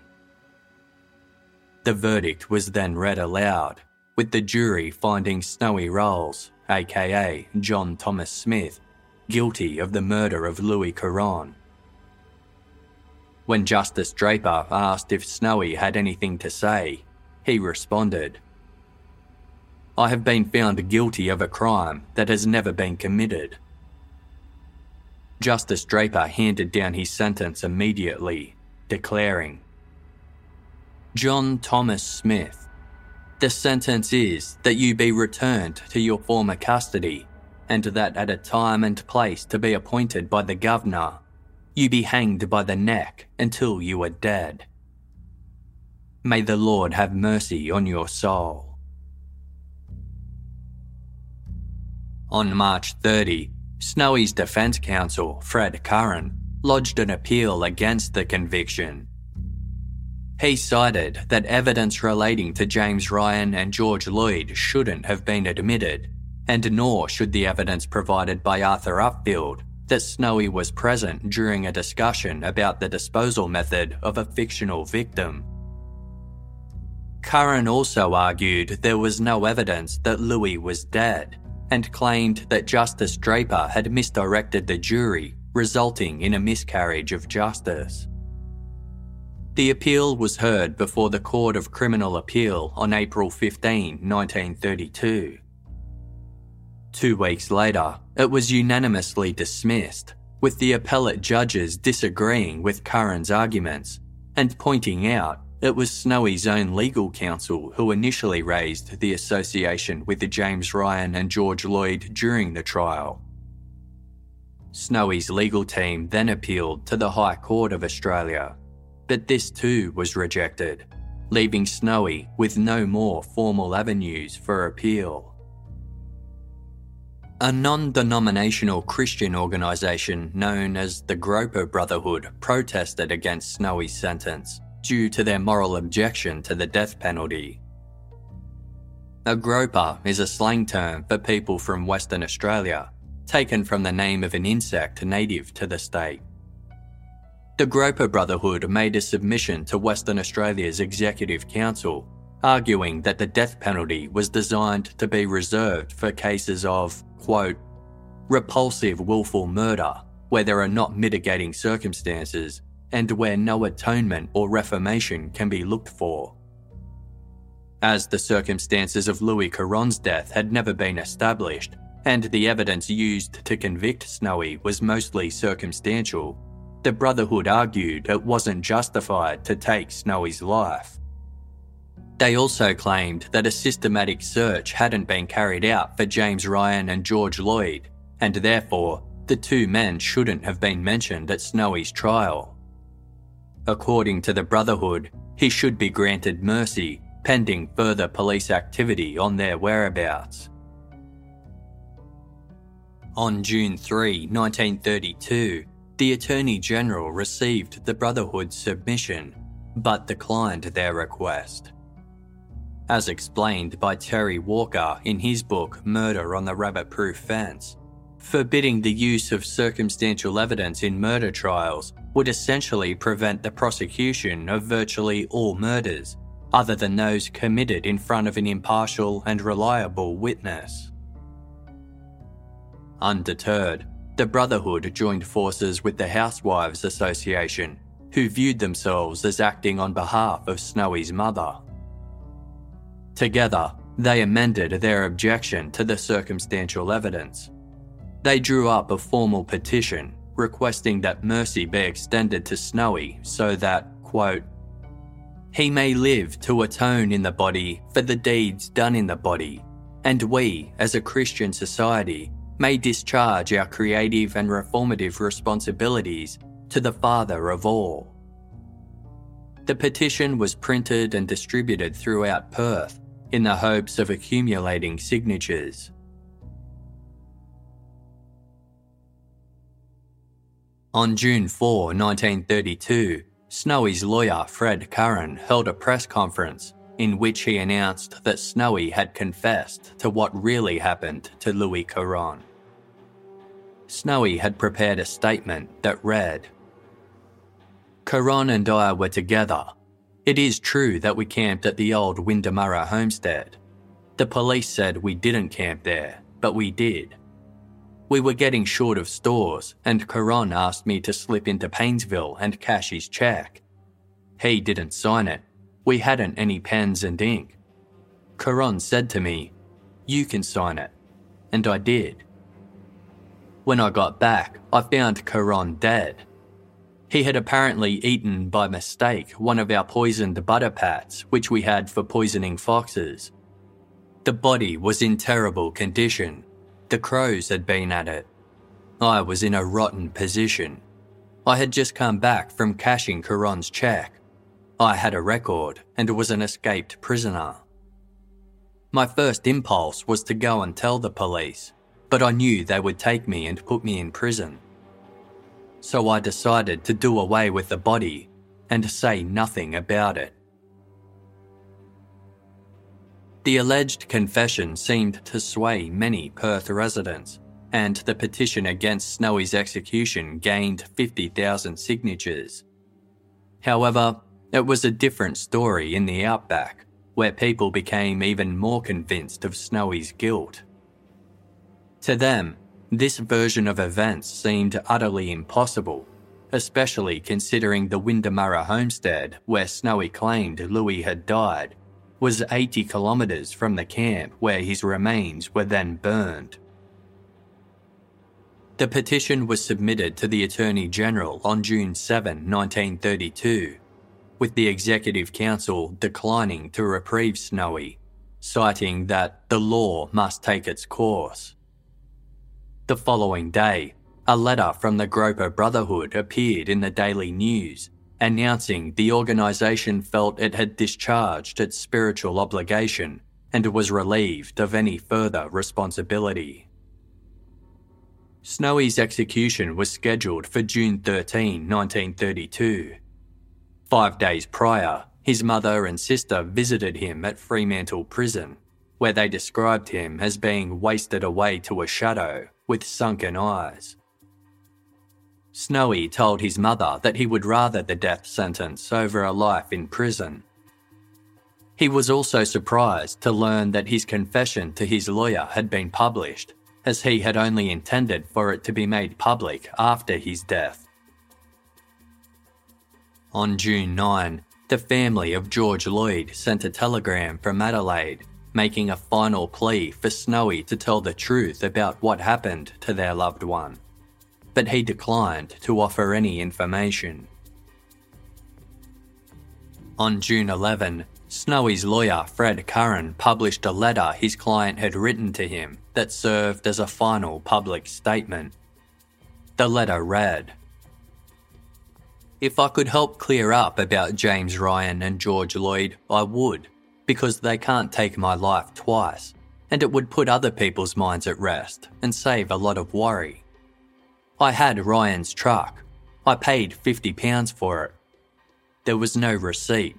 The verdict was then read aloud, with the jury finding Snowy Rowles, aka John Thomas Smith, guilty of the murder of Louis Carron. When Justice Draper asked if Snowy had anything to say, he responded, I have been found guilty of a crime that has never been committed. Justice Draper handed down his sentence immediately, declaring John Thomas Smith, the sentence is that you be returned to your former custody, and that at a time and place to be appointed by the Governor, you be hanged by the neck until you are dead. May the Lord have mercy on your soul. On March 30, Snowy's defence counsel, Fred Curran, lodged an appeal against the conviction. He cited that evidence relating to James Ryan and George Lloyd shouldn't have been admitted, and nor should the evidence provided by Arthur Upfield that Snowy was present during a discussion about the disposal method of a fictional victim. Curran also argued there was no evidence that Louis was dead and claimed that Justice Draper had misdirected the jury, resulting in a miscarriage of justice. The appeal was heard before the Court of Criminal Appeal on April 15, 1932. Two weeks later, it was unanimously dismissed, with the appellate judges disagreeing with Curran's arguments and pointing out it was Snowy's own legal counsel who initially raised the association with the James Ryan and George Lloyd during the trial. Snowy's legal team then appealed to the High Court of Australia, but this too was rejected, leaving Snowy with no more formal avenues for appeal. A non denominational Christian organisation known as the Groper Brotherhood protested against Snowy's sentence due to their moral objection to the death penalty. A groper is a slang term for people from Western Australia, taken from the name of an insect native to the state. The Groper Brotherhood made a submission to Western Australia's Executive Council, arguing that the death penalty was designed to be reserved for cases of, quote, repulsive willful murder, where there are not mitigating circumstances and where no atonement or reformation can be looked for. As the circumstances of Louis Carron's death had never been established, and the evidence used to convict Snowy was mostly circumstantial, the Brotherhood argued it wasn't justified to take Snowy's life. They also claimed that a systematic search hadn't been carried out for James Ryan and George Lloyd, and therefore the two men shouldn't have been mentioned at Snowy's trial. According to the Brotherhood, he should be granted mercy pending further police activity on their whereabouts. On June 3, 1932, the Attorney General received the Brotherhood's submission but declined their request. As explained by Terry Walker in his book Murder on the Rabbit Proof Fence, forbidding the use of circumstantial evidence in murder trials would essentially prevent the prosecution of virtually all murders, other than those committed in front of an impartial and reliable witness. Undeterred, the Brotherhood joined forces with the Housewives Association, who viewed themselves as acting on behalf of Snowy's mother. Together, they amended their objection to the circumstantial evidence. They drew up a formal petition requesting that mercy be extended to Snowy so that, quote, he may live to atone in the body for the deeds done in the body, and we, as a Christian society, may discharge our creative and reformative responsibilities to the Father of all. The petition was printed and distributed throughout Perth in the hopes of accumulating signatures. On June 4, 1932, Snowy's lawyer Fred Curran held a press conference in which he announced that Snowy had confessed to what really happened to Louis Carron. Snowy had prepared a statement that read Carron and I were together. It is true that we camped at the old Windimurra homestead. The police said we didn't camp there, but we did. We were getting short of stores, and Carron asked me to slip into Paynesville and cash his check. He didn't sign it. We hadn't any pens and ink. Carron said to me, You can sign it. And I did. When I got back, I found Carron dead. He had apparently eaten by mistake one of our poisoned butter pats, which we had for poisoning foxes. The body was in terrible condition, the crows had been at it. I was in a rotten position. I had just come back from cashing Carron's check. I had a record and was an escaped prisoner. My first impulse was to go and tell the police, but I knew they would take me and put me in prison. So I decided to do away with the body and say nothing about it. The alleged confession seemed to sway many Perth residents, and the petition against Snowy's execution gained 50,000 signatures. However, it was a different story in the outback, where people became even more convinced of Snowy's guilt. To them, this version of events seemed utterly impossible, especially considering the Windimurra homestead where Snowy claimed Louis had died was 80 kilometres from the camp where his remains were then burned. The petition was submitted to the Attorney General on June 7, 1932, with the Executive Council declining to reprieve Snowy, citing that the law must take its course. The following day, a letter from the Groper Brotherhood appeared in the Daily News announcing the organisation felt it had discharged its spiritual obligation and was relieved of any further responsibility. Snowy's execution was scheduled for June 13, 1932. Five days prior, his mother and sister visited him at Fremantle Prison, where they described him as being wasted away to a shadow with sunken eyes. Snowy told his mother that he would rather the death sentence over a life in prison. He was also surprised to learn that his confession to his lawyer had been published as he had only intended for it to be made public after his death. On June 9, the family of George Lloyd sent a telegram from Adelaide making a final plea for Snowy to tell the truth about what happened to their loved one. But he declined to offer any information. On June 11, Snowy's lawyer, Fred Curran, published a letter his client had written to him that served as a final public statement. The letter read If I could help clear up about James Ryan and George Lloyd, I would, because they can't take my life twice, and it would put other people's minds at rest and save a lot of worry. I had Ryan's truck. I paid £50 for it. There was no receipt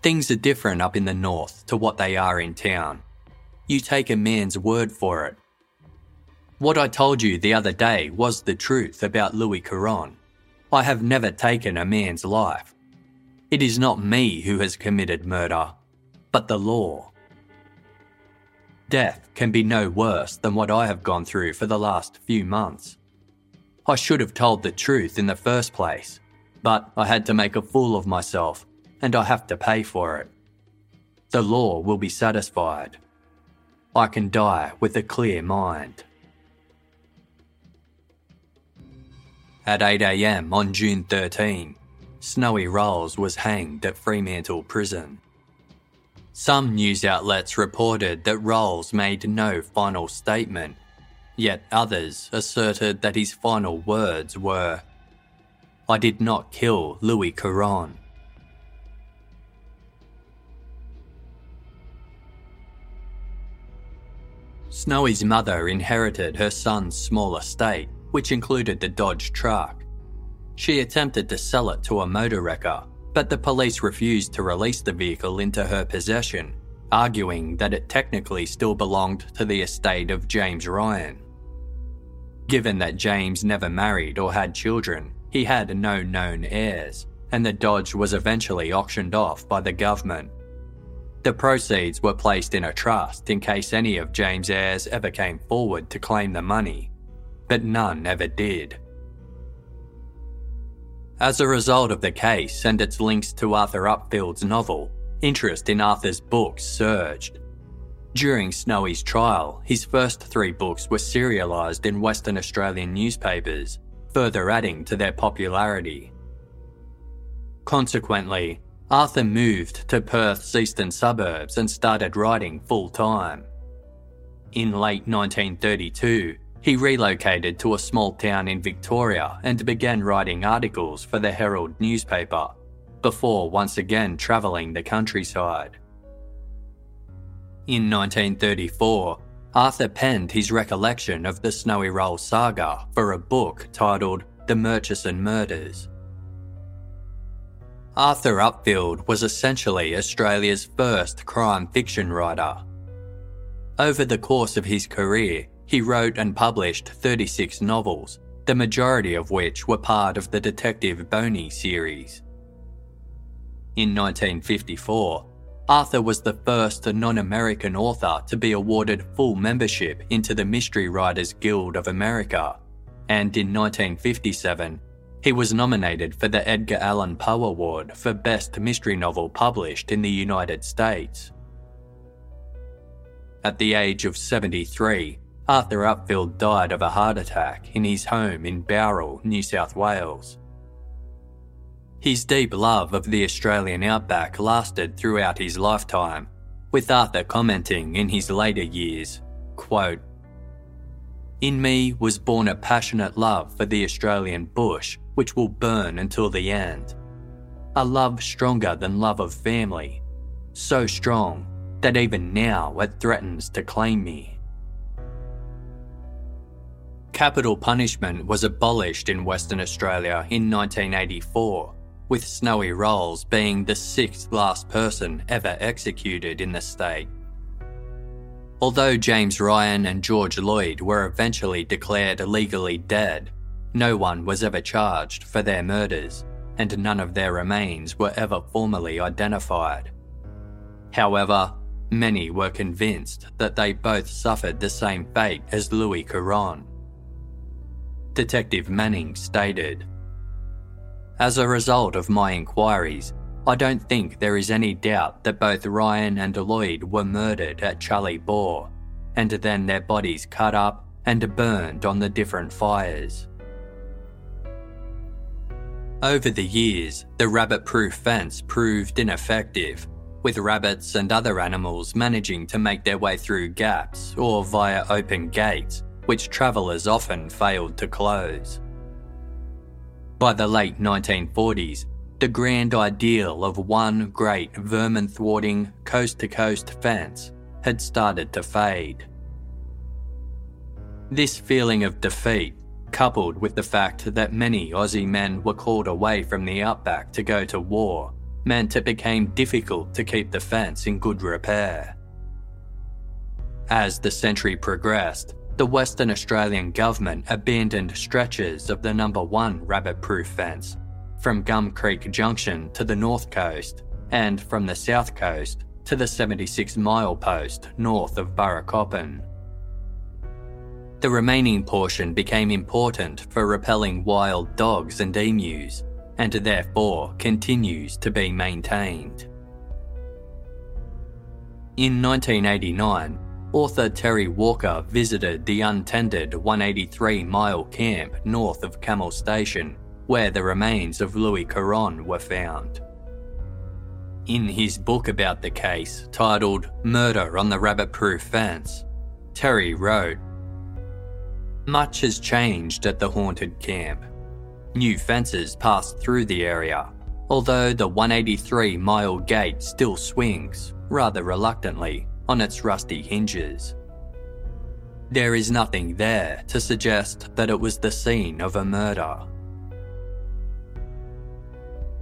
Things are different up in the north to what they are in town. You take a man's word for it. What I told you the other day was the truth about Louis Carron. I have never taken a man's life. It is not me who has committed murder, but the law. Death can be no worse than what I have gone through for the last few months. I should have told the truth in the first place, but I had to make a fool of myself and I have to pay for it. The law will be satisfied. I can die with a clear mind. At 8am on June 13, Snowy Rowles was hanged at Fremantle Prison. Some news outlets reported that Rowles made no final statement, yet others asserted that his final words were, I did not kill Louis Carron. Snowy's mother inherited her son's small estate, which included the Dodge truck. She attempted to sell it to a motor wrecker, but the police refused to release the vehicle into her possession, arguing that it technically still belonged to the estate of James Ryan. Given that James never married or had children, he had no known heirs, and the Dodge was eventually auctioned off by the government. The proceeds were placed in a trust in case any of James' heirs ever came forward to claim the money, but none ever did. As a result of the case and its links to Arthur Upfield's novel, interest in Arthur's books surged. During Snowy's trial, his first three books were serialised in Western Australian newspapers, further adding to their popularity. Consequently, Arthur moved to Perth's eastern suburbs and started writing full time. In late 1932, he relocated to a small town in Victoria and began writing articles for the Herald newspaper, before once again travelling the countryside. In 1934, Arthur penned his recollection of the Snowy Rowles saga for a book titled The Murchison Murders. Arthur Upfield was essentially Australia's first crime fiction writer. Over the course of his career, he wrote and published 36 novels, the majority of which were part of the Detective Boney series. In 1954, Arthur was the first non American author to be awarded full membership into the Mystery Writers Guild of America, and in 1957, he was nominated for the Edgar Allan Poe Award for Best Mystery Novel published in the United States. At the age of 73, Arthur Upfield died of a heart attack in his home in Bowral, New South Wales. His deep love of the Australian outback lasted throughout his lifetime, with Arthur commenting in his later years, quote, In me was born a passionate love for the Australian bush which will burn until the end. A love stronger than love of family, so strong that even now it threatens to claim me. Capital punishment was abolished in Western Australia in 1984 with Snowy Rowles being the sixth last person ever executed in the state. Although James Ryan and George Lloyd were eventually declared legally dead, no one was ever charged for their murders, and none of their remains were ever formally identified. However, many were convinced that they both suffered the same fate as Louis Carron. Detective Manning stated, as a result of my inquiries, I don't think there is any doubt that both Ryan and Lloyd were murdered at Charlie Bore, and then their bodies cut up and burned on the different fires. Over the years, the rabbit proof fence proved ineffective, with rabbits and other animals managing to make their way through gaps or via open gates, which travellers often failed to close. By the late 1940s, the grand ideal of one great vermin thwarting coast to coast fence had started to fade. This feeling of defeat, coupled with the fact that many Aussie men were called away from the outback to go to war, meant it became difficult to keep the fence in good repair. As the century progressed, the Western Australian government abandoned stretches of the number one rabbit proof fence, from Gum Creek Junction to the north coast, and from the south coast to the 76 mile post north of Burracoppin. The remaining portion became important for repelling wild dogs and emus, and therefore continues to be maintained. In 1989, Author Terry Walker visited the untended 183 mile camp north of Camel Station, where the remains of Louis Carron were found. In his book about the case, titled Murder on the Rabbit Proof Fence, Terry wrote Much has changed at the haunted camp. New fences passed through the area, although the 183 mile gate still swings, rather reluctantly, on its rusty hinges. There is nothing there to suggest that it was the scene of a murder.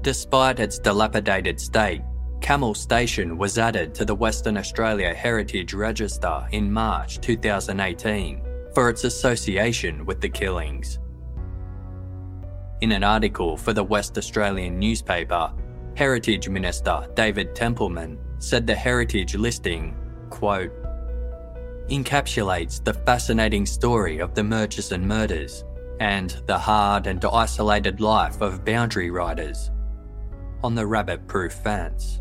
Despite its dilapidated state, Camel Station was added to the Western Australia Heritage Register in March 2018 for its association with the killings. In an article for the West Australian newspaper, Heritage Minister David Templeman said the heritage listing quote, encapsulates the fascinating story of the Murchison murders and the hard and isolated life of boundary riders on the rabbit proof fence.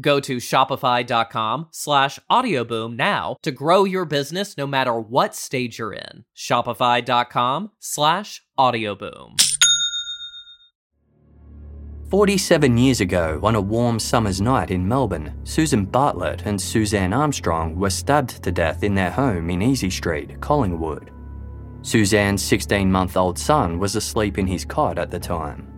Go to shopify.com slash audioboom now to grow your business no matter what stage you're in. Shopify.com slash audioboom. 47 years ago, on a warm summer's night in Melbourne, Susan Bartlett and Suzanne Armstrong were stabbed to death in their home in Easy Street, Collingwood. Suzanne's 16 month old son was asleep in his cot at the time.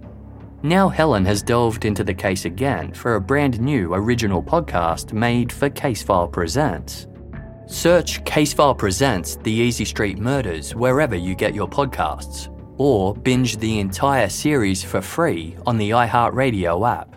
Now Helen has delved into the case again for a brand new original podcast made for Casefile Presents. Search Casefile Presents The Easy Street Murders wherever you get your podcasts, or binge the entire series for free on the iHeartRadio app.